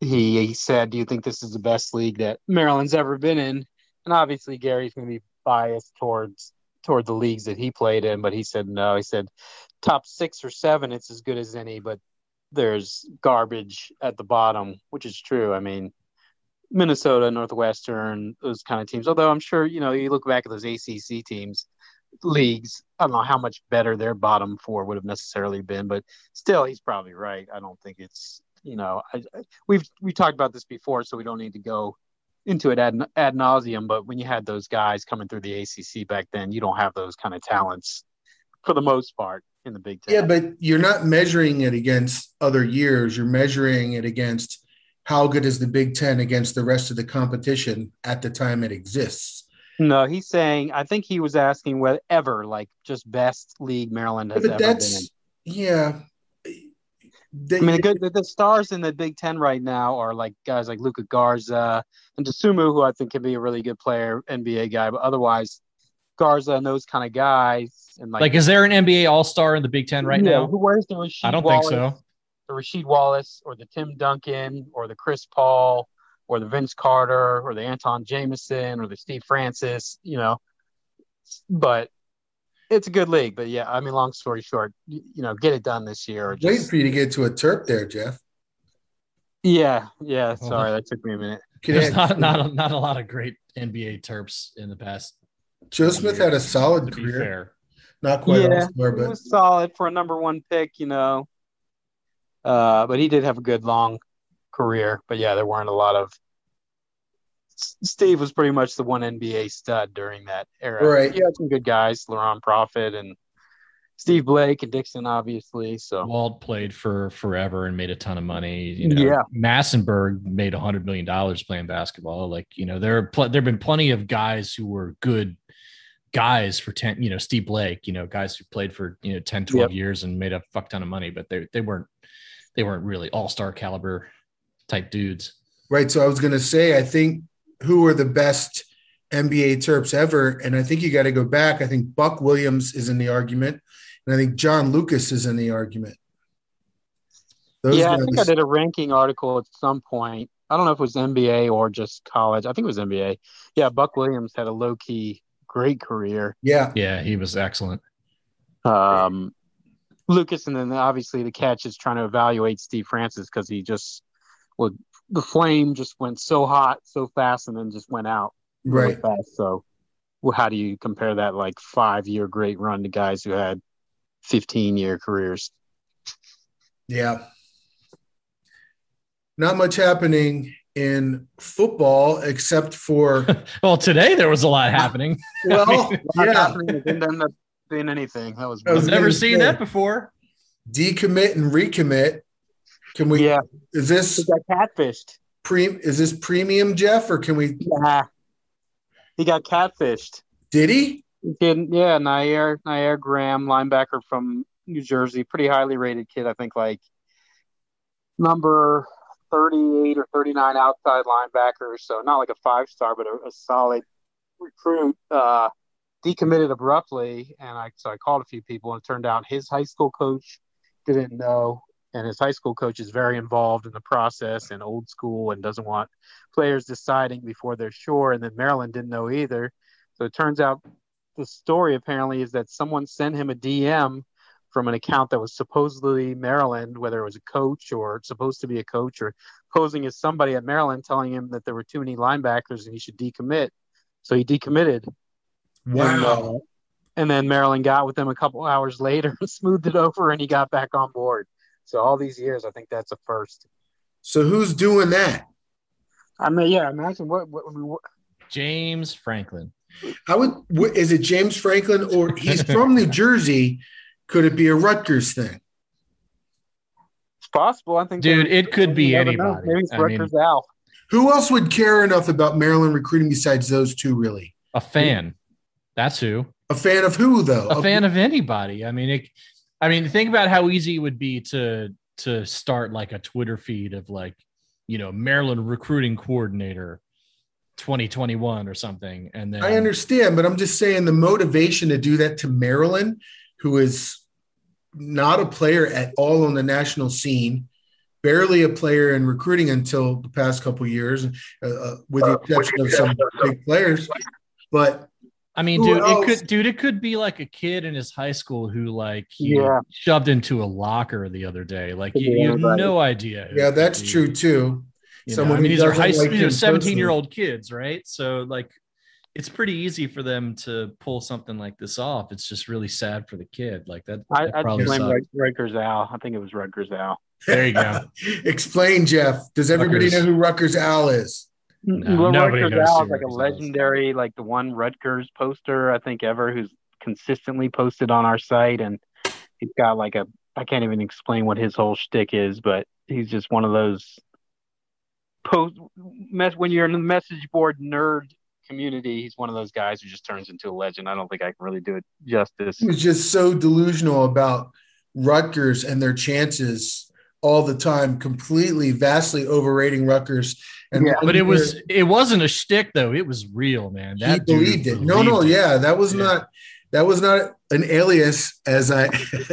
Speaker 1: he, he said, "Do you think this is the best league that Maryland's ever been in?" And obviously, Gary's going to be biased towards toward the leagues that he played in, but he said no. He said top six or seven, it's as good as any, but there's garbage at the bottom, which is true. I mean, Minnesota, Northwestern, those kind of teams. Although I'm sure you know, you look back at those ACC teams leagues. I don't know how much better their bottom four would have necessarily been, but still, he's probably right. I don't think it's you know I, I- we've we talked about this before, so we don't need to go into it ad, ad nauseum. But when you had those guys coming through the ACC back then, you don't have those kind of talents for the most part in the Big Ten.
Speaker 10: Yeah, but you're not measuring it against other years. You're measuring it against how good is the Big Ten against the rest of the competition at the time it exists.
Speaker 1: No, he's saying I think he was asking whether ever like just best league Maryland has
Speaker 10: but
Speaker 1: ever been in.
Speaker 10: that's yeah. They-
Speaker 1: I mean, the, good, the, the stars in the Big Ten right now are like guys like Luka Garza and Dosunmu, who I think can be a really good player, NBA guy. But otherwise, Garza and those kind of guys, and like,
Speaker 11: Like, is there an NBA All Star in the Big Ten right
Speaker 1: Yeah,
Speaker 11: now?
Speaker 1: Who wears the Rasheed
Speaker 11: I don't
Speaker 1: Wallace,
Speaker 11: think so.
Speaker 1: The Rasheed Wallace, or the Tim Duncan, or the Chris Paul, or the Vince Carter, or the Antawn Jamison, or the Steve Francis. You know, but it's a good league. But yeah, I mean, long story short, you, you know, get it done this year. Or
Speaker 10: waiting
Speaker 1: just,
Speaker 10: for you to get to a terp there, Jeff.
Speaker 1: yeah, yeah. Sorry, that took me a minute.
Speaker 11: There's not not a, not a lot of great NBA Terps in the past.
Speaker 10: Joe Smith had a solid
Speaker 11: To be
Speaker 10: career.
Speaker 11: fair,
Speaker 10: Not quite
Speaker 1: Yeah,
Speaker 10: all-star,
Speaker 1: It
Speaker 10: but
Speaker 1: was solid for a number one pick, you know. Uh, but he did have a good long career. But yeah, there weren't a lot of. Steve was pretty much the one NBA stud during that era.
Speaker 10: Right.
Speaker 1: He had some good guys, Laron Profit and Steve Blake and Dixon, obviously. So
Speaker 11: Walt played for forever and made a ton of money. You know,
Speaker 1: Yeah.
Speaker 11: Massenburg made a hundred million dollars playing basketball. Like, you know, there are pl- there have been plenty of guys who were good guys for 10, you know, Steve Blake, you know, guys who played for, you know, 10, 12 years and made a fuck ton of money, but they they weren't they weren't really all-star caliber type dudes.
Speaker 10: Right. So I was going to say, I think who are the best NBA Terps ever? And I think you got to go back. I think Buck Williams is in the argument, and I think John Lucas is in the argument. Those
Speaker 1: yeah, I think I did a ranking article at some point. I don't know if it was NBA or just college. I think it was NBA. Yeah, Buck Williams had a low key great career.
Speaker 10: yeah,
Speaker 11: Yeah, he was excellent.
Speaker 1: Um, Lucas, and then obviously the catch is trying to evaluate Steve Francis because he just well, the flame just went so hot so fast and then just went out really
Speaker 10: right.
Speaker 1: fast. So, well, how do you compare that like five year great run to guys who had fifteen year careers?
Speaker 10: Yeah. Not much happening in football except for *laughs*
Speaker 11: Well, today there was a lot happening. *laughs*
Speaker 10: well, *laughs*
Speaker 1: Not
Speaker 10: yeah,
Speaker 1: happening. It didn't end up being anything. That was
Speaker 10: I was
Speaker 11: I've never seen
Speaker 10: say.
Speaker 11: that before.
Speaker 10: decommit and recommit. Can we?
Speaker 1: yeah.
Speaker 10: Is
Speaker 1: He
Speaker 10: this
Speaker 1: got catfished.
Speaker 10: pre? Is this premium, Jeff, or can we?
Speaker 1: Yeah. He got catfished.
Speaker 10: Did he?
Speaker 1: Kid, yeah, Nair Nair Graham, linebacker from New Jersey, pretty highly rated kid. I think like number thirty-eight or thirty-nine outside linebacker. So not like a five-star, but a, a solid recruit. Uh, decommitted abruptly, and I so I called a few people, and it turned out his high school coach didn't know, and his high school coach is very involved in the process and old school, and doesn't want players deciding before they're sure. And then Maryland didn't know either. So it turns out the story apparently is that someone sent him a DM from an account that was supposedly Maryland, whether it was a coach or supposed to be a coach or posing as somebody at Maryland, telling him that there were too many linebackers and he should decommit. So he decommitted. And, uh,
Speaker 10: Wow.
Speaker 1: and then Maryland got with him a couple hours later and *laughs* smoothed it over and he got back on board. So all these years, I think that's a first.
Speaker 10: So who's doing that?
Speaker 1: I mean, yeah, imagine what, what, what
Speaker 11: James Franklin.
Speaker 10: I would. wh- Is it James Franklin or he's *laughs* from New Jersey? Could it be a Rutgers thing?
Speaker 1: it's possible. I think,
Speaker 11: Dude,
Speaker 1: they-
Speaker 11: it could be
Speaker 1: you
Speaker 11: anybody.
Speaker 1: Maybe it's
Speaker 11: I mean-
Speaker 1: Rutgers Al.
Speaker 10: Who else would care enough about Maryland recruiting besides those two? Really,
Speaker 11: A fan. That's who.
Speaker 10: a fan of who though?
Speaker 11: A fan of anybody. I mean, it, I mean, think about how easy it would be to to start like a Twitter feed of like, you know, Maryland recruiting coordinator 2021 or something. And then
Speaker 10: I understand, but I'm just saying the motivation to do that to Maryland, who is not a player at all on the national scene, barely a player in recruiting until the past couple years, uh, uh, with the exception of some *laughs* big players. But
Speaker 11: I mean,
Speaker 10: Who
Speaker 11: dude,
Speaker 10: else?
Speaker 11: it could, dude, it could be like a kid in his high school who like he
Speaker 1: Yeah.
Speaker 11: shoved into a locker the other day. Like you,
Speaker 1: be
Speaker 11: you have
Speaker 1: anybody.
Speaker 11: no idea.
Speaker 10: yeah, that's
Speaker 11: be.
Speaker 10: true too.
Speaker 11: You know, I mean, these are high
Speaker 10: like
Speaker 11: school, you know, 17 year old kids, right? So like, it's pretty easy for them to pull something like this off. It's just really sad for the kid. Like that.
Speaker 1: I,
Speaker 11: that
Speaker 1: I'd
Speaker 11: probably
Speaker 1: blame
Speaker 11: sucked.
Speaker 1: Rutgers Al. I think it was Rutgers Al.
Speaker 11: There you go. *laughs*
Speaker 10: Explain, Jeff. Does everybody
Speaker 11: Rutgers.
Speaker 10: know who Rutgers Al is?
Speaker 11: No,
Speaker 1: well, Rutgers
Speaker 11: knows
Speaker 1: Al
Speaker 11: who
Speaker 1: is like a
Speaker 11: Rutgers is.
Speaker 1: legendary, like the one Rutgers poster I think ever, who's consistently posted on our site, and he's got like a I can't even explain what his whole shtick is, but he's just one of those post mess when you're in the message board nerd community. He's one of those guys who just turns into a legend. I don't think I can really do it justice.
Speaker 10: He was just so delusional about Rutgers and their chances all the time, completely, vastly overrating Rutgers. And
Speaker 1: Yeah,
Speaker 11: But it was it wasn't a shtick though. It was real, man.
Speaker 10: he
Speaker 11: That dude
Speaker 10: believed it. No, no,
Speaker 11: it.
Speaker 10: yeah, that was
Speaker 11: Yeah.
Speaker 10: not that was not an alias as I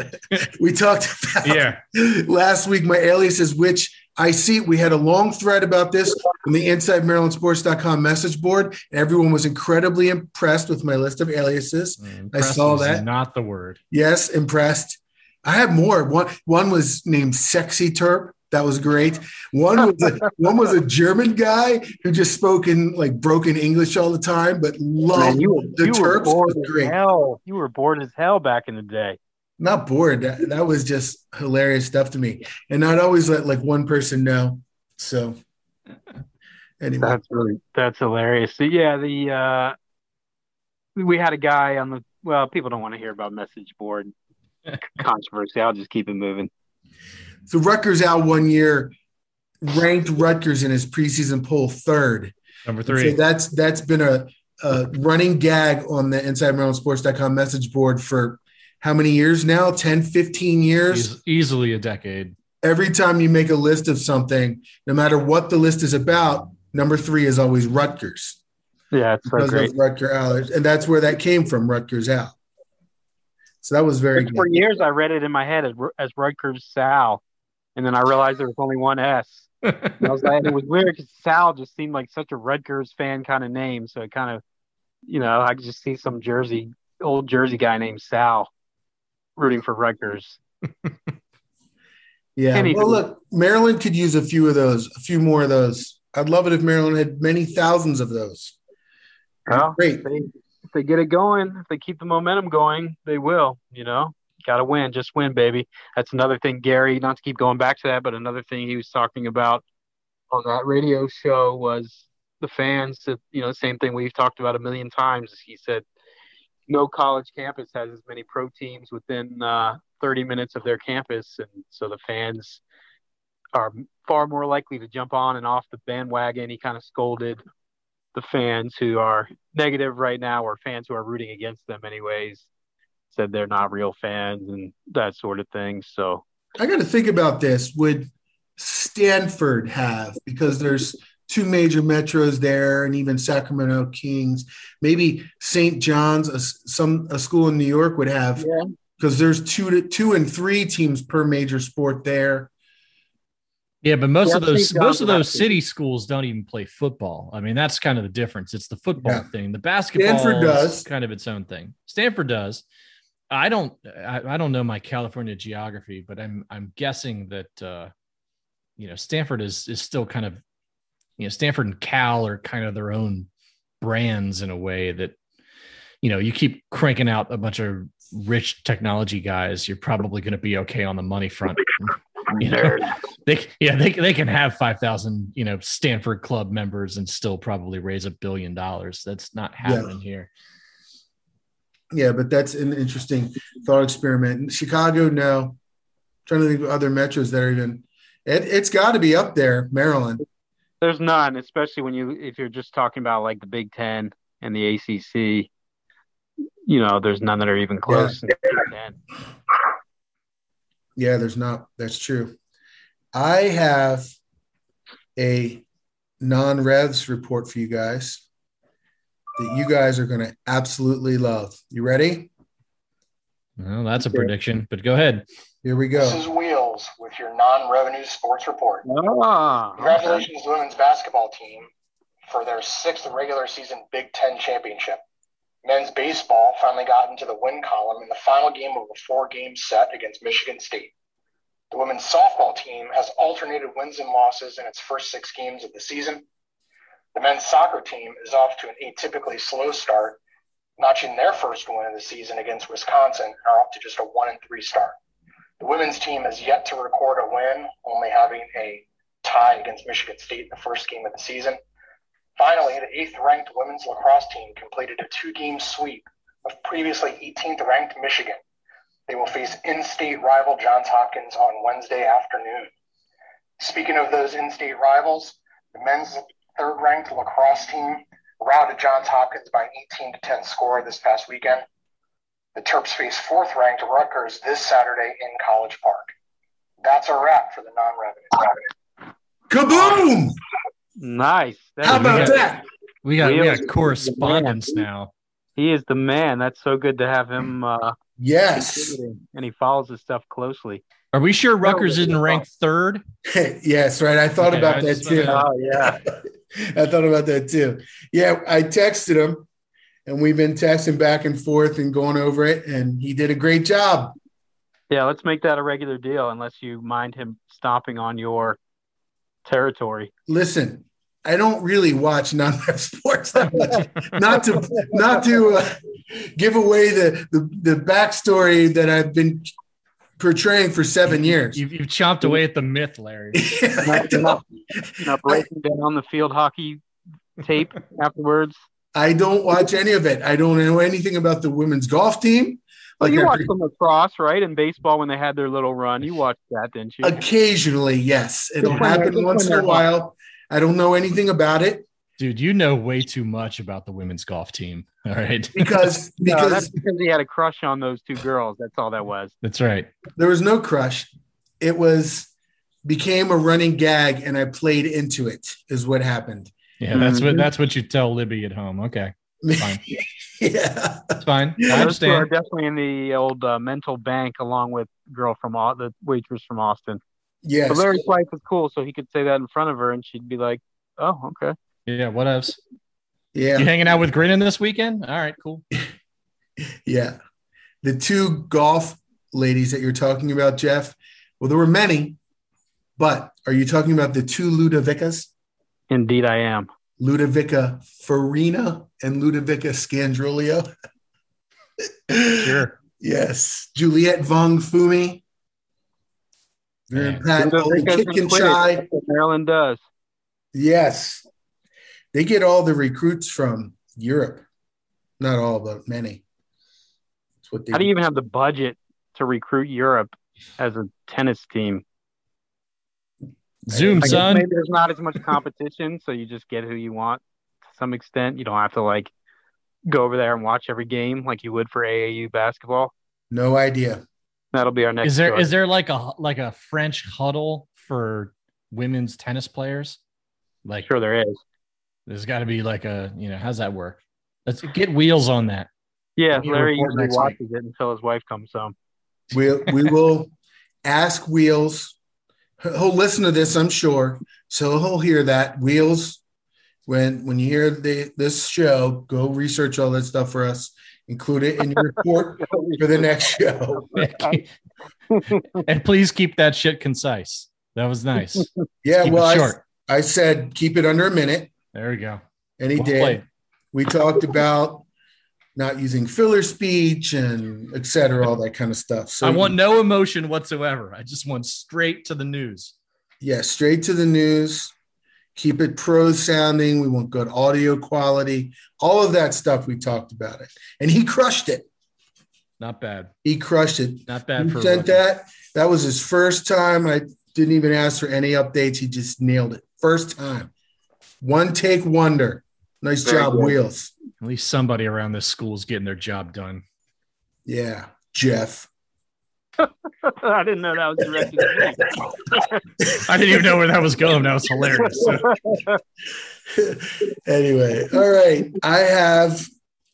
Speaker 10: *laughs* we talked about
Speaker 11: Yeah.
Speaker 10: last week. My alias is which I see. We had a long thread about this on the Inside Marylandsports.com message board, and everyone was incredibly impressed with my list of aliases.
Speaker 11: Mm,
Speaker 10: I
Speaker 11: saw
Speaker 10: that.
Speaker 11: Not the word.
Speaker 10: Yes, impressed. I had more. One one was named Sexy Terp. That was great. One was a, *laughs* one was a German guy who just spoke in like broken English all the time, but loved
Speaker 1: Man, you were,
Speaker 10: the
Speaker 1: you were
Speaker 10: Terps.
Speaker 1: bored
Speaker 10: Was
Speaker 1: as
Speaker 10: great.
Speaker 1: hell. You were bored as hell back in the day.
Speaker 10: not bored. That, that was just hilarious stuff to me. And I'd always let like one person know. So anyway,
Speaker 1: That's really that's hilarious. So, yeah, the uh we had a guy on the well, people don't want to hear about message board controversy. I'll just keep it moving.
Speaker 10: so Rutgers Al one year ranked Rutgers in his preseason poll third.
Speaker 11: Number three.
Speaker 10: So
Speaker 11: three.
Speaker 10: that's that's been a, a running gag on the inside marylandsports.com message board for how many years now 10 15 years
Speaker 11: Eas- easily a decade.
Speaker 10: every time you make a list of something no matter what the list is about number three is always rutgers
Speaker 1: Yeah, it's so
Speaker 10: because
Speaker 1: great.
Speaker 10: of rutger Allard. and that's where that came from Rutgers Al so that was very
Speaker 1: For
Speaker 10: good
Speaker 1: years, I read it in my head as, as Rutgers Sal, and then I realized there was only one S. I was like, it was weird because Sal just seemed like such a Rutgers fan kind of name. So it kind of, you know, I could just see some Jersey, old Jersey guy named Sal rooting for Rutgers. *laughs*
Speaker 10: yeah
Speaker 1: Anywho.
Speaker 10: well look maryland could use a few of those a few more of those i'd love it if maryland had many thousands of those
Speaker 1: Well,
Speaker 10: great
Speaker 1: they, they get it going, if they keep the momentum going, they will. You know, got to win, just win, baby. That's another thing, Gary. Not to keep going back to that, but another thing he was talking about on that radio show was the fans. You know, the same thing we've talked about a million times. He said no college campus has as many pro teams within uh, 30 minutes of their campus, and so the fans are far more likely to jump on and off the bandwagon. He kind of scolded the fans who are negative right now or fans who are rooting against them anyways said they're not real fans and that sort of thing so
Speaker 10: I got to think about this. Would Stanford have because there's two major metros there, and even Sacramento Kings. Maybe St. John's, a, some a school in New York would have
Speaker 1: yeah
Speaker 10: because there's two to two and three teams per major sport there.
Speaker 11: Yeah, but most
Speaker 1: Yeah,
Speaker 11: of those most of those city schools don't even play football. I mean, that's kind of the difference. It's the football
Speaker 10: Yeah.
Speaker 11: thing. The basketball
Speaker 10: Stanford does.
Speaker 11: is kind of its own thing. Stanford does. I don't I, I don't know my California geography, but I'm I'm guessing that uh you know Stanford is is still kind of you know Stanford and Cal are kind of their own brands in a way that you know you keep cranking out a bunch of rich technology guys, you're probably going to be okay on the money front. You know? *laughs* they yeah they, they can have 5000 you know stanford club members and still probably raise a billion dollars that's not happening here
Speaker 10: Yeah, but that's an interesting thought experiment. Chicago, no. trying to think of other metros that are even. It, it's got to be up there, Maryland.
Speaker 1: there's none especially when you if you're just talking about like the big 10 and the acc you know there's none that are even close in the Big Ten.
Speaker 10: Yeah, there's not. That's true. I have a non-revs report for you guys that you guys are going to absolutely love. You ready?
Speaker 11: well that's a prediction but go ahead
Speaker 10: Here we go.
Speaker 2: This
Speaker 10: go.
Speaker 2: is Wheels with your non-revenue sports report.
Speaker 1: Ah.
Speaker 2: Congratulations to the women's basketball team for their sixth regular season Big Ten championship. Men's baseball finally got into the win column in the final game of a four-game set against Michigan State. The women's softball team has alternated wins and losses in its first six games of the season. The men's soccer team is off to an atypically slow start, notching their first win of the season against Wisconsin and are off to just a one and three start. The women's team has yet to record a win, only having a tie against Michigan State in the first game of the season. Finally, the eighth ranked women's lacrosse team completed a two game sweep of previously 18th ranked Michigan. They will face in state rival Johns Hopkins on Wednesday afternoon. Speaking of those in state rivals, the men's third ranked lacrosse team routed Johns Hopkins by an 18 to 10 score this past weekend. The Terps face fourth ranked Rutgers this Saturday in College Park. That's a wrap for the non revenue.
Speaker 10: Kaboom!
Speaker 1: Nice That
Speaker 10: How
Speaker 1: is
Speaker 10: about
Speaker 1: good.
Speaker 10: that?
Speaker 11: we got we
Speaker 1: Wheels
Speaker 11: got correspondence now
Speaker 1: he is the man that's so good to have him uh
Speaker 10: Yes.
Speaker 1: and he follows his stuff closely
Speaker 11: are we sure Rutgers
Speaker 1: No,
Speaker 11: isn't ranked third *laughs*
Speaker 10: yes, right. I thought
Speaker 11: Okay,
Speaker 10: about
Speaker 11: I
Speaker 10: that too.
Speaker 11: wanna-
Speaker 1: oh yeah *laughs*
Speaker 10: I thought about that too. Yeah, I texted him and we've been texting back and forth and going over it, and he did a great job.
Speaker 1: yeah let's make that a regular deal unless you mind him stomping on your territory
Speaker 10: Listen, I don't really watch non-rev *laughs* sports that much. not to not to uh, give away the, the the backstory that I've been portraying for seven years.
Speaker 11: You've, you've chomped away at the myth, Larry. *laughs*
Speaker 10: I
Speaker 1: Not,
Speaker 10: don't,
Speaker 1: not, not breaking down the field hockey tape afterwards.
Speaker 10: I don't watch any of it. I don't know anything about the women's golf team.
Speaker 1: Well,
Speaker 10: Like
Speaker 1: you
Speaker 10: I-
Speaker 1: watched some lacrosse, right? In baseball when they had their little run. You watched that, didn't you?
Speaker 10: occasionally, yes, it'll
Speaker 1: Just
Speaker 10: happen once in a while. I don't know anything about it
Speaker 11: Dude, you know way too much about the women's golf team. *laughs* All right.
Speaker 10: because *laughs*
Speaker 1: no,
Speaker 10: because
Speaker 1: that's because he had a crush on those two girls. That's all that was.
Speaker 11: That's right.
Speaker 10: there was no crush. It was became a running gag, and I played into it. Is what happened.
Speaker 11: Yeah, that's what
Speaker 1: Mhm.
Speaker 11: that's what you tell Libby at home. Okay. Fine. *laughs*
Speaker 10: yeah,
Speaker 11: That's fine. I
Speaker 1: Those two are definitely in the old uh, mental bank, along with girl from Au- the waitress from Austin.
Speaker 10: Yeah,
Speaker 1: But Larry's wife is cool, so he could say that in front of her, and she'd be like, "Oh, okay."
Speaker 11: Yeah, what else?
Speaker 10: yeah,
Speaker 11: You hanging out with Grinning this weekend? All right, cool. *laughs*
Speaker 10: yeah. The two golf ladies that you're talking about, Jeff. Well, there were many, but are you talking about the two Ludovicas?
Speaker 1: Indeed, I am.
Speaker 10: Ludovica Farina and Ludovica Scandrolio.
Speaker 11: Sure. *laughs*
Speaker 10: Yes. Juliette Vong Fumi.
Speaker 11: Man.
Speaker 10: Pat
Speaker 1: Ludovica's been.
Speaker 10: Shy.
Speaker 1: Maryland does.
Speaker 10: Yes. They get all the recruits from Europe. Not all, but many. That's what they
Speaker 1: How do you even have the budget to recruit Europe as a tennis team?
Speaker 11: Zoom,
Speaker 1: I
Speaker 11: son.
Speaker 1: maybe there's not as much competition, so you just get who you want to some extent. You don't have to like go over there and watch every game like you would for AAU basketball.
Speaker 10: No idea.
Speaker 1: That'll be our next.
Speaker 11: Is there
Speaker 1: choice.
Speaker 11: is there like a like a French huddle for women's tennis players? Like
Speaker 1: Sure, there is.
Speaker 11: there's got to be like a you know how's that work? Let's get wheels on that.
Speaker 1: Yeah, Larry usually
Speaker 11: next
Speaker 1: watches it until his wife comes home.
Speaker 10: We'll, we will *laughs* ask Wheels. He'll listen to this, I'm sure. So he'll hear that. Wheels, when when you hear the, this show, go research all that stuff for us. Include it in your report *laughs* for the next show.
Speaker 11: and please keep that shit concise. That was nice.
Speaker 10: Yeah,
Speaker 11: Keep
Speaker 10: well,
Speaker 11: it
Speaker 10: I. I said keep it under a minute,
Speaker 11: There we go.
Speaker 10: and he
Speaker 11: Well
Speaker 10: did.
Speaker 11: played.
Speaker 10: We talked about not using filler speech and et cetera, all that kind of stuff. So
Speaker 11: I want no emotion whatsoever. I just want straight to the news.
Speaker 10: yeah, straight to the news. Keep it prose sounding. We want good audio quality. All of that stuff we talked about it, and he crushed it.
Speaker 11: Not bad.
Speaker 10: He crushed it.
Speaker 11: Not bad
Speaker 10: He sent that. That was his first time. I didn't even ask for any updates. He just nailed it. First time. One take wonder. Nice
Speaker 1: Very
Speaker 10: job,
Speaker 1: good.
Speaker 10: Wheels.
Speaker 11: At least somebody around this school is getting their job done.
Speaker 10: Yeah, Jeff. *laughs*
Speaker 1: I didn't know that was directed at me.
Speaker 11: I didn't even know where that was going. That was hilarious. *laughs* *laughs*
Speaker 10: anyway, all right. I have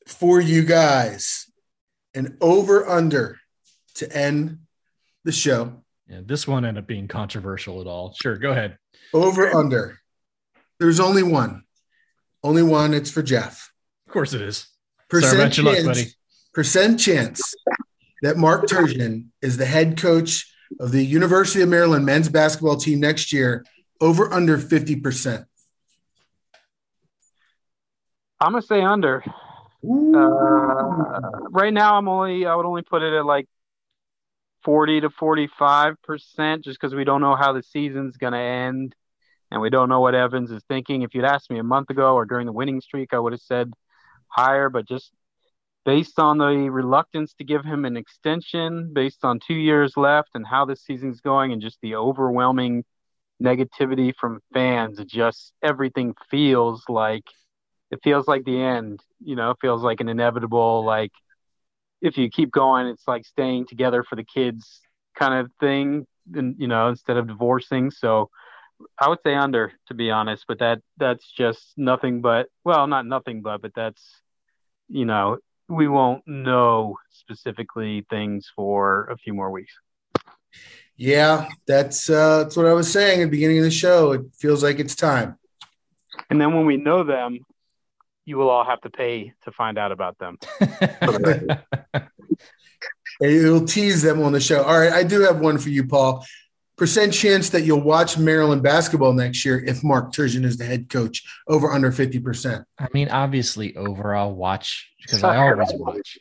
Speaker 10: for you guys an over under to end the show.
Speaker 11: Yeah, this one ended up being controversial at all. Sure, go ahead.
Speaker 10: Over under. There's only one. Only one. It's for Jeff.
Speaker 11: Of course it is.
Speaker 10: Percent
Speaker 11: Sorry about your luck,
Speaker 10: chance,
Speaker 11: buddy.
Speaker 10: percent chance that Mark Turgeon is the head coach of the University of Maryland men's basketball team next year. Over under 50%.
Speaker 1: I'm gonna say under. Uh, right now, I'm only I would only put it at like forty to forty-five percent, just because we don't know how the season's gonna end, and we don't know what Evans is thinking. If you'd asked me a month ago or during the winning streak, I would have said higher, but just based on the reluctance to give him an extension, based on two years left and how this season's going, and just the overwhelming negativity from fans, just everything feels like it feels like the end you know it feels like an inevitable like if you keep going it's like staying together for the kids kind of thing and you know instead of divorcing. So i would say under to be honest but that that's just nothing but well not nothing but but that's you know we won't know specifically things for a few more weeks
Speaker 10: Yeah, that's uh, that's what I was saying at the beginning of the show. It feels like it's time.
Speaker 1: and then when we know them you will all have to pay to find out about them *laughs*
Speaker 10: It'll tease them on the show. All right, I do have one for you, Paul. Percent chance that you'll watch Maryland basketball next year if Mark Turgeon is the head coach? Over under fifty percent.
Speaker 11: I mean, obviously, overall watch because I always watch,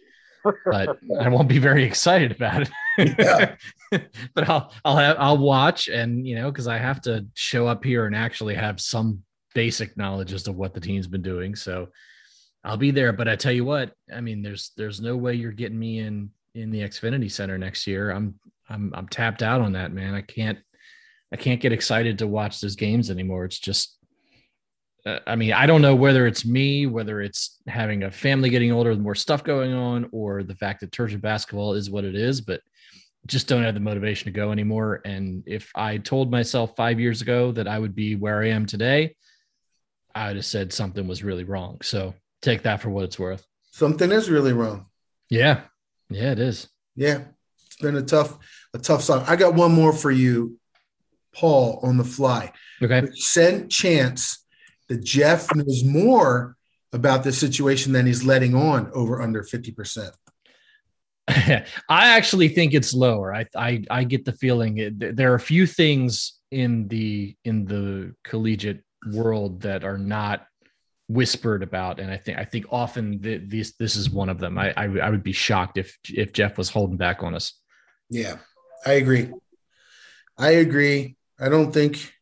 Speaker 11: but I won't be very excited about it.
Speaker 10: Yeah. *laughs* *laughs*
Speaker 11: but I'll I'll have I'll watch and you know because I have to show up here and actually have some basic knowledge as to what the team's been doing. So I'll be there. But I tell you what, I mean, there's there's no way you're getting me in in the Xfinity Center next year. I'm I'm I'm tapped out on that, man. I can't I can't get excited to watch those games anymore. It's just uh, I mean, I don't know whether it's me, whether it's having a family getting older, more stuff going on, or the fact that Turgeon basketball is what it is, but just don't have the motivation to go anymore. And if I told myself five years ago that I would be where I am today, I would have said something was really wrong. So take that for what it's worth.
Speaker 10: Something is really wrong.
Speaker 11: Yeah. Yeah, it is.
Speaker 10: Yeah, been a tough, a tough song. I got one more for you, Paul, on the fly.
Speaker 11: Okay.
Speaker 10: Percent chance that Jeff knows more about this situation than he's letting on. Over under fifty percent. *laughs*
Speaker 11: I actually think it's lower. I I, I get the feeling it, there are a few things in the in the collegiate world that are not whispered about, and I think I think often th- this this is one of them. I, I I would be shocked if if Jeff was holding back on us.
Speaker 10: Yeah, I agree. I agree. I don't think.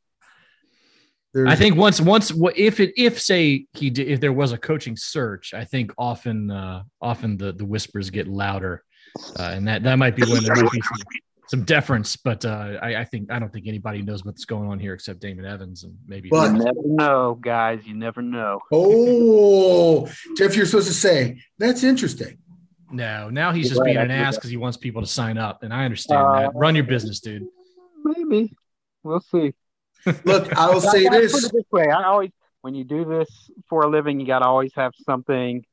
Speaker 10: There's,
Speaker 11: I think once once if it if say he did if there was a coaching search, I think often uh, often the the whispers get louder, uh, and that that might be when there might be some, some deference. But uh, I, I think I don't think anybody knows what's going on here except Damon Evans and maybe.
Speaker 10: But-
Speaker 1: You never know, guys. You never know.
Speaker 10: Oh, Jeff, you're supposed to say that's interesting.
Speaker 11: No, now he's just
Speaker 1: Right,
Speaker 11: being an ass because he wants people to sign up, and I understand
Speaker 1: Uh,
Speaker 11: that. Run your business, dude.
Speaker 1: Maybe we'll see. *laughs*
Speaker 10: Look, I will say
Speaker 1: I- I put
Speaker 10: this.
Speaker 1: it this way: I always, when you do this for a living, you got to always have something.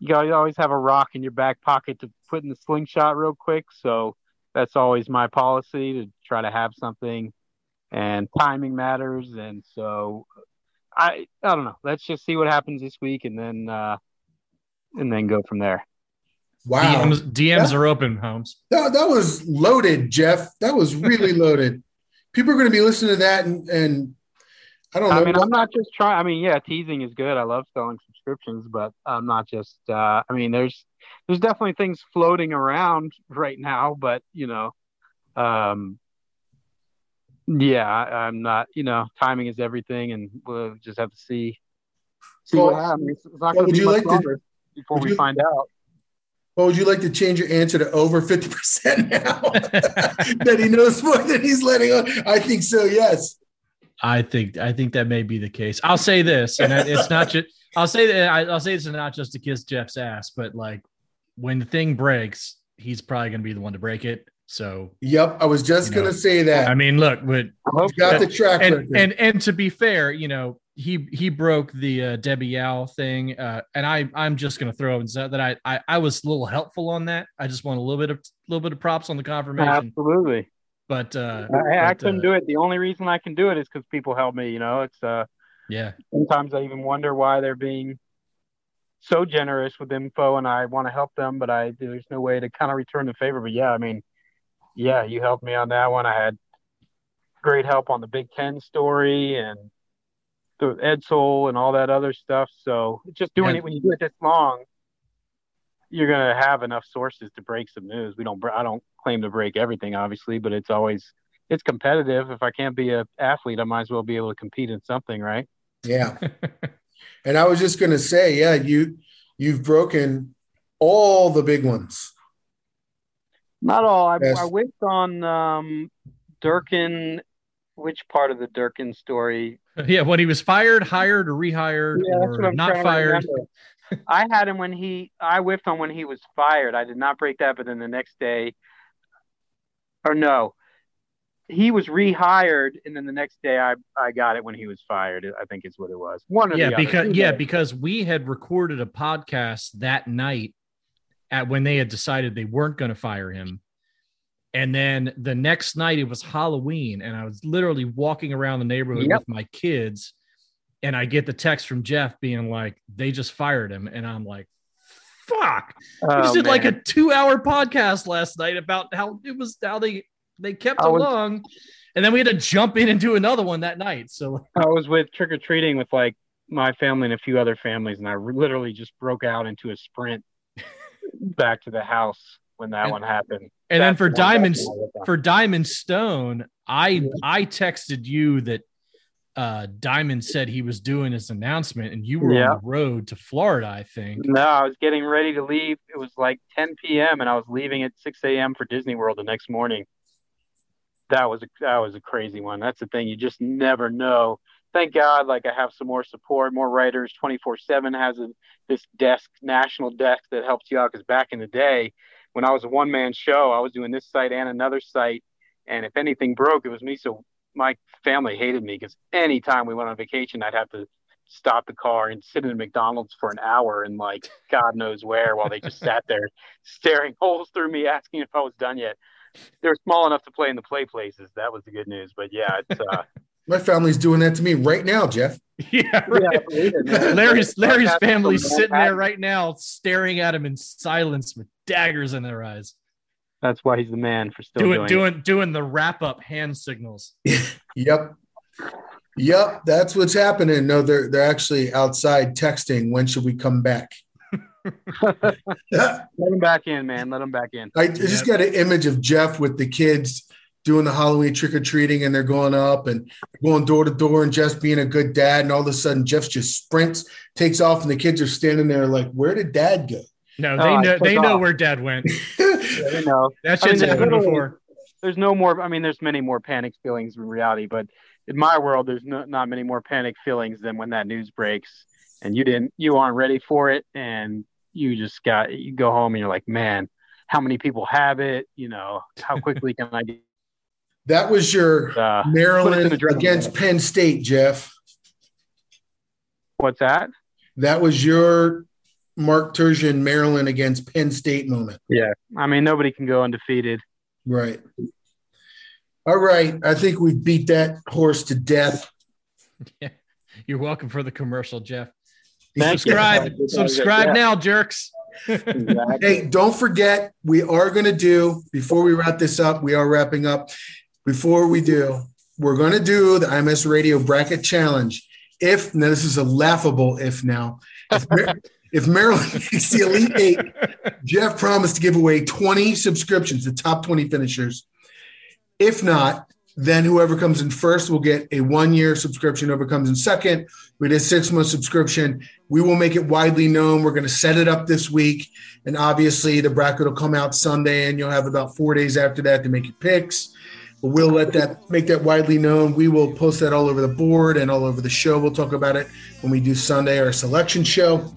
Speaker 1: You got to always have a rock in your back pocket to put in the slingshot real quick. So that's always my policy to try to have something, and timing matters. And so, I I don't know. Let's just see what happens this week, and then uh, and then go from there.
Speaker 10: Wow,
Speaker 11: DMs, DMs are open, Holmes.
Speaker 10: that, that was loaded, Jeff. That was really *laughs* loaded. People are going to be listening to that, and, and I don't know.
Speaker 1: I mean, I'm not just trying. I mean, yeah, teasing is good. I love selling subscriptions, but I'm not just. Uh, I mean, there's there's definitely things floating around right now, but you know, um, yeah, I, I'm not. You know, timing is everything, and we'll just have to see see
Speaker 10: Well,
Speaker 1: what happens. It's not
Speaker 10: well,
Speaker 1: going to
Speaker 10: would
Speaker 1: be
Speaker 10: you
Speaker 1: much
Speaker 10: like to-
Speaker 1: longer before we
Speaker 10: you-
Speaker 1: find out.
Speaker 10: Well, would you like to change your answer to over 50% now? *laughs* that he knows more than he's letting on? I think so, yes.
Speaker 11: I think I think that may be the case. I'll say this, and it's not just. I'll say that I- I'll say this and not just to kiss Jeff's ass, but like when the thing breaks, he's probably going to be the one to break it. So
Speaker 10: Yep. I was just
Speaker 11: You
Speaker 10: going
Speaker 11: know,
Speaker 10: to say that.
Speaker 11: I mean, look, but
Speaker 10: He's got the track
Speaker 11: and
Speaker 10: record.
Speaker 11: and and to be fair, you know, he he broke the uh, Debbie Yow thing, uh, and I I'm just going to throw in that I, I I was a little helpful on that. I just want a little bit of a little bit of props on the confirmation,
Speaker 1: Absolutely.
Speaker 11: but uh,
Speaker 1: I, I
Speaker 11: but,
Speaker 1: couldn't
Speaker 11: uh,
Speaker 1: do it. The only reason I can do it is because people help me. You know, it's uh.
Speaker 11: yeah.
Speaker 1: sometimes I even wonder why they're being so generous with info, and I want to help them, but I there's no way to kind of return the favor. But yeah, I mean, yeah, you helped me on that one. I had great help on the Big Ten story and the Edsall and all that other stuff. So just doing it when you do it this long, you're gonna have enough sources to break some news. We don't. I don't claim to break everything, obviously, but it's always it's competitive. If I can't be a athlete, I might as well be able to compete in something, right?
Speaker 10: yeah. *laughs* and I was just going to say, yeah, you you've broken all the big ones.
Speaker 1: Not all. I,
Speaker 10: Yes.
Speaker 1: I whipped on um, Durkin. Which part of the Durkin story? *laughs*
Speaker 11: Yeah, when he was fired, hired, or rehired,
Speaker 1: Yeah,
Speaker 11: or
Speaker 1: I'm
Speaker 11: not fired.
Speaker 1: I had him when he. I whiffed on when he was fired. I did not break that, but then the next day, or no, he was rehired, and then the next day I I got it when he was fired. I think is what it was. One or
Speaker 11: Yeah,
Speaker 1: the other.
Speaker 11: because
Speaker 1: Either
Speaker 11: yeah, because we had recorded a podcast that night at when they had decided they weren't going to fire him. And then the next night it was Halloween, and I was literally walking around the neighborhood
Speaker 1: Yep.
Speaker 11: with my kids, and I get the text from Jeff being like, "They just fired him," and I'm like, "Fuck!" We
Speaker 1: Oh,
Speaker 11: just did like a two-hour podcast last night about how it was how they they kept
Speaker 1: was-
Speaker 11: along, and then we had to jump in and do another one that night. So
Speaker 1: I was with trick or treating with like my family and a few other families, and I literally just broke out into a sprint back to the house when that
Speaker 11: And-
Speaker 1: one happened.
Speaker 11: and then for
Speaker 1: the one
Speaker 11: Diamond
Speaker 1: that's all about.
Speaker 11: for Diamond Stone, I I texted you that uh Diamond said he was doing his announcement, and you were
Speaker 1: Yeah.
Speaker 11: on the road to Florida, I think.
Speaker 1: No, I was getting ready to leave. It was like 10 p.m. and I was leaving at 6 a.m. for Disney World the next morning. That was a that was a crazy one. That's the thing. You just never know. Thank God, like I have some more support, more writers. 24/7 has a, this desk, national desk that helps you out. Because back in the day, when I was a one man show, I was doing this site and another site, and if anything broke, it was me. So my family hated me because anytime we went on vacation, I'd have to stop the car and sit in a McDonald's for an hour and like God knows where while they just sat there *laughs* staring holes through me, asking if I was done yet. They were small enough to play in the play places. That was the good news. But yeah, it's uh,
Speaker 10: My family's doing that to me right now, Jeff. *laughs*
Speaker 11: Yeah, right.
Speaker 1: yeah, believe it, man. *laughs*
Speaker 11: Larry's Larry's family's sitting there right now, staring at him in silence with daggers in their eyes,
Speaker 1: That's why he's the man for still
Speaker 11: doing
Speaker 1: doing,
Speaker 11: doing doing the wrap up hand signals. *laughs*
Speaker 10: Yep. Yep, that's what's happening. No, they're they're actually outside texting. When should we come back?
Speaker 1: Let him back in, man. Let him back in.
Speaker 10: I just got an image of Jeff with the kids doing the Halloween trick or treating, and they're going up and going door to door, and Jeff's being a good dad, and all of a sudden Jeff just sprints, takes off, and the kids are standing there like, "Where did Dad go?"
Speaker 11: No,
Speaker 1: Oh,
Speaker 11: they
Speaker 1: I
Speaker 11: know
Speaker 1: took
Speaker 11: they know where Dad went. *laughs*
Speaker 1: You know,
Speaker 11: That
Speaker 1: I mean, there's
Speaker 11: happened before.
Speaker 1: there's no more. I mean, there's many more panic feelings in reality, but in my world, there's no, not many more panic feelings than when that news breaks and you didn't, you aren't ready for it, and you just got, you go home and you're like, man, how many people have it? You know, how quickly can I get?
Speaker 10: That was your
Speaker 1: Uh,
Speaker 10: Maryland
Speaker 1: Put it
Speaker 10: against Penn State, Jeff.
Speaker 1: what's that?
Speaker 10: That was your Mark Turgeon Maryland against Penn State moment.
Speaker 1: Yeah, I mean, nobody can go undefeated.
Speaker 10: Right. All right. I think we beat that horse to death.
Speaker 11: You're welcome for the commercial, Jeff.
Speaker 1: Thank
Speaker 11: subscribe,
Speaker 1: Yeah.
Speaker 11: subscribe
Speaker 1: Yeah.
Speaker 11: now, jerks.
Speaker 1: Exactly.
Speaker 10: Hey, don't forget, we are going to do, before we wrap this up, we are wrapping up. Before we do, we're going to do the IMS Radio Bracket Challenge. If, now this is a laughable if now, if, Mar- *laughs* if Maryland makes the Elite Eight, Jeff promised to give away 20 subscriptions, the top 20 finishers. If not, then whoever comes in first will get a one year subscription. Whoever comes in second, we did a six month subscription. We will make it widely known. We're going to set it up this week. And obviously, the bracket will come out Sunday, and you'll have about four days after that to make your picks. We'll let that make that widely known. We will post that all over the board and all over the show. We'll talk about it when we do Sunday, our selection show.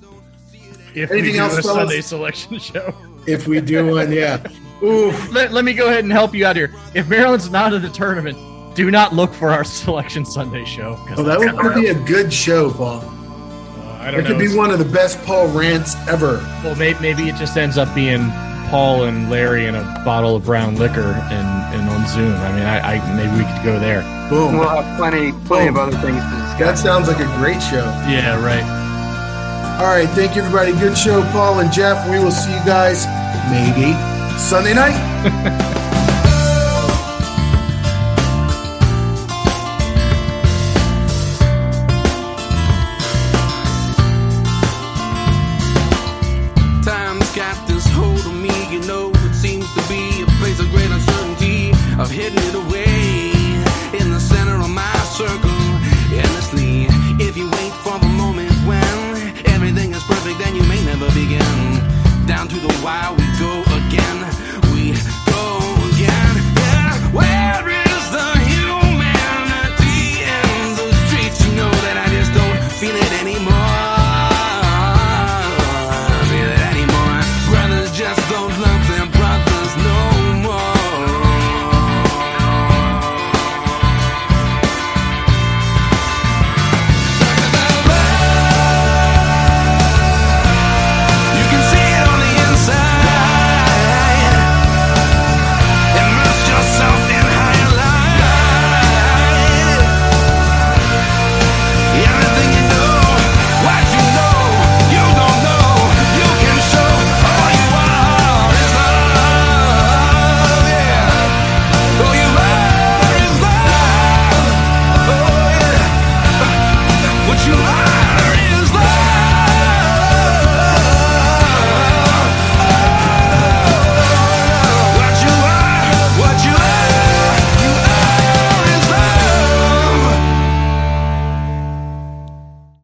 Speaker 11: If
Speaker 10: Anything
Speaker 11: we do
Speaker 10: else?
Speaker 11: Sunday selection *laughs* show.
Speaker 10: If we do one, yeah. *laughs* Ooh,
Speaker 11: Let, let me go ahead and help you out here. If Maryland's not in the tournament, do not look for our *laughs* selection Sunday show.
Speaker 10: well, that would, be a good show, Paul.
Speaker 11: uh, I don't
Speaker 10: It could be one of the best Paul rants ever.
Speaker 11: Well, maybe, maybe it just ends up being Paul and Larry and a bottle of brown liquor and, and on Zoom. I mean, I, I maybe we could go there.
Speaker 10: Boom.
Speaker 1: We'll have plenty, plenty of other things to discuss.
Speaker 10: That sounds like a great show.
Speaker 11: Yeah, right.
Speaker 10: All right. Thank you, everybody. Good show, Paul and Jeff. We will see you guys maybe Sunday night. *laughs*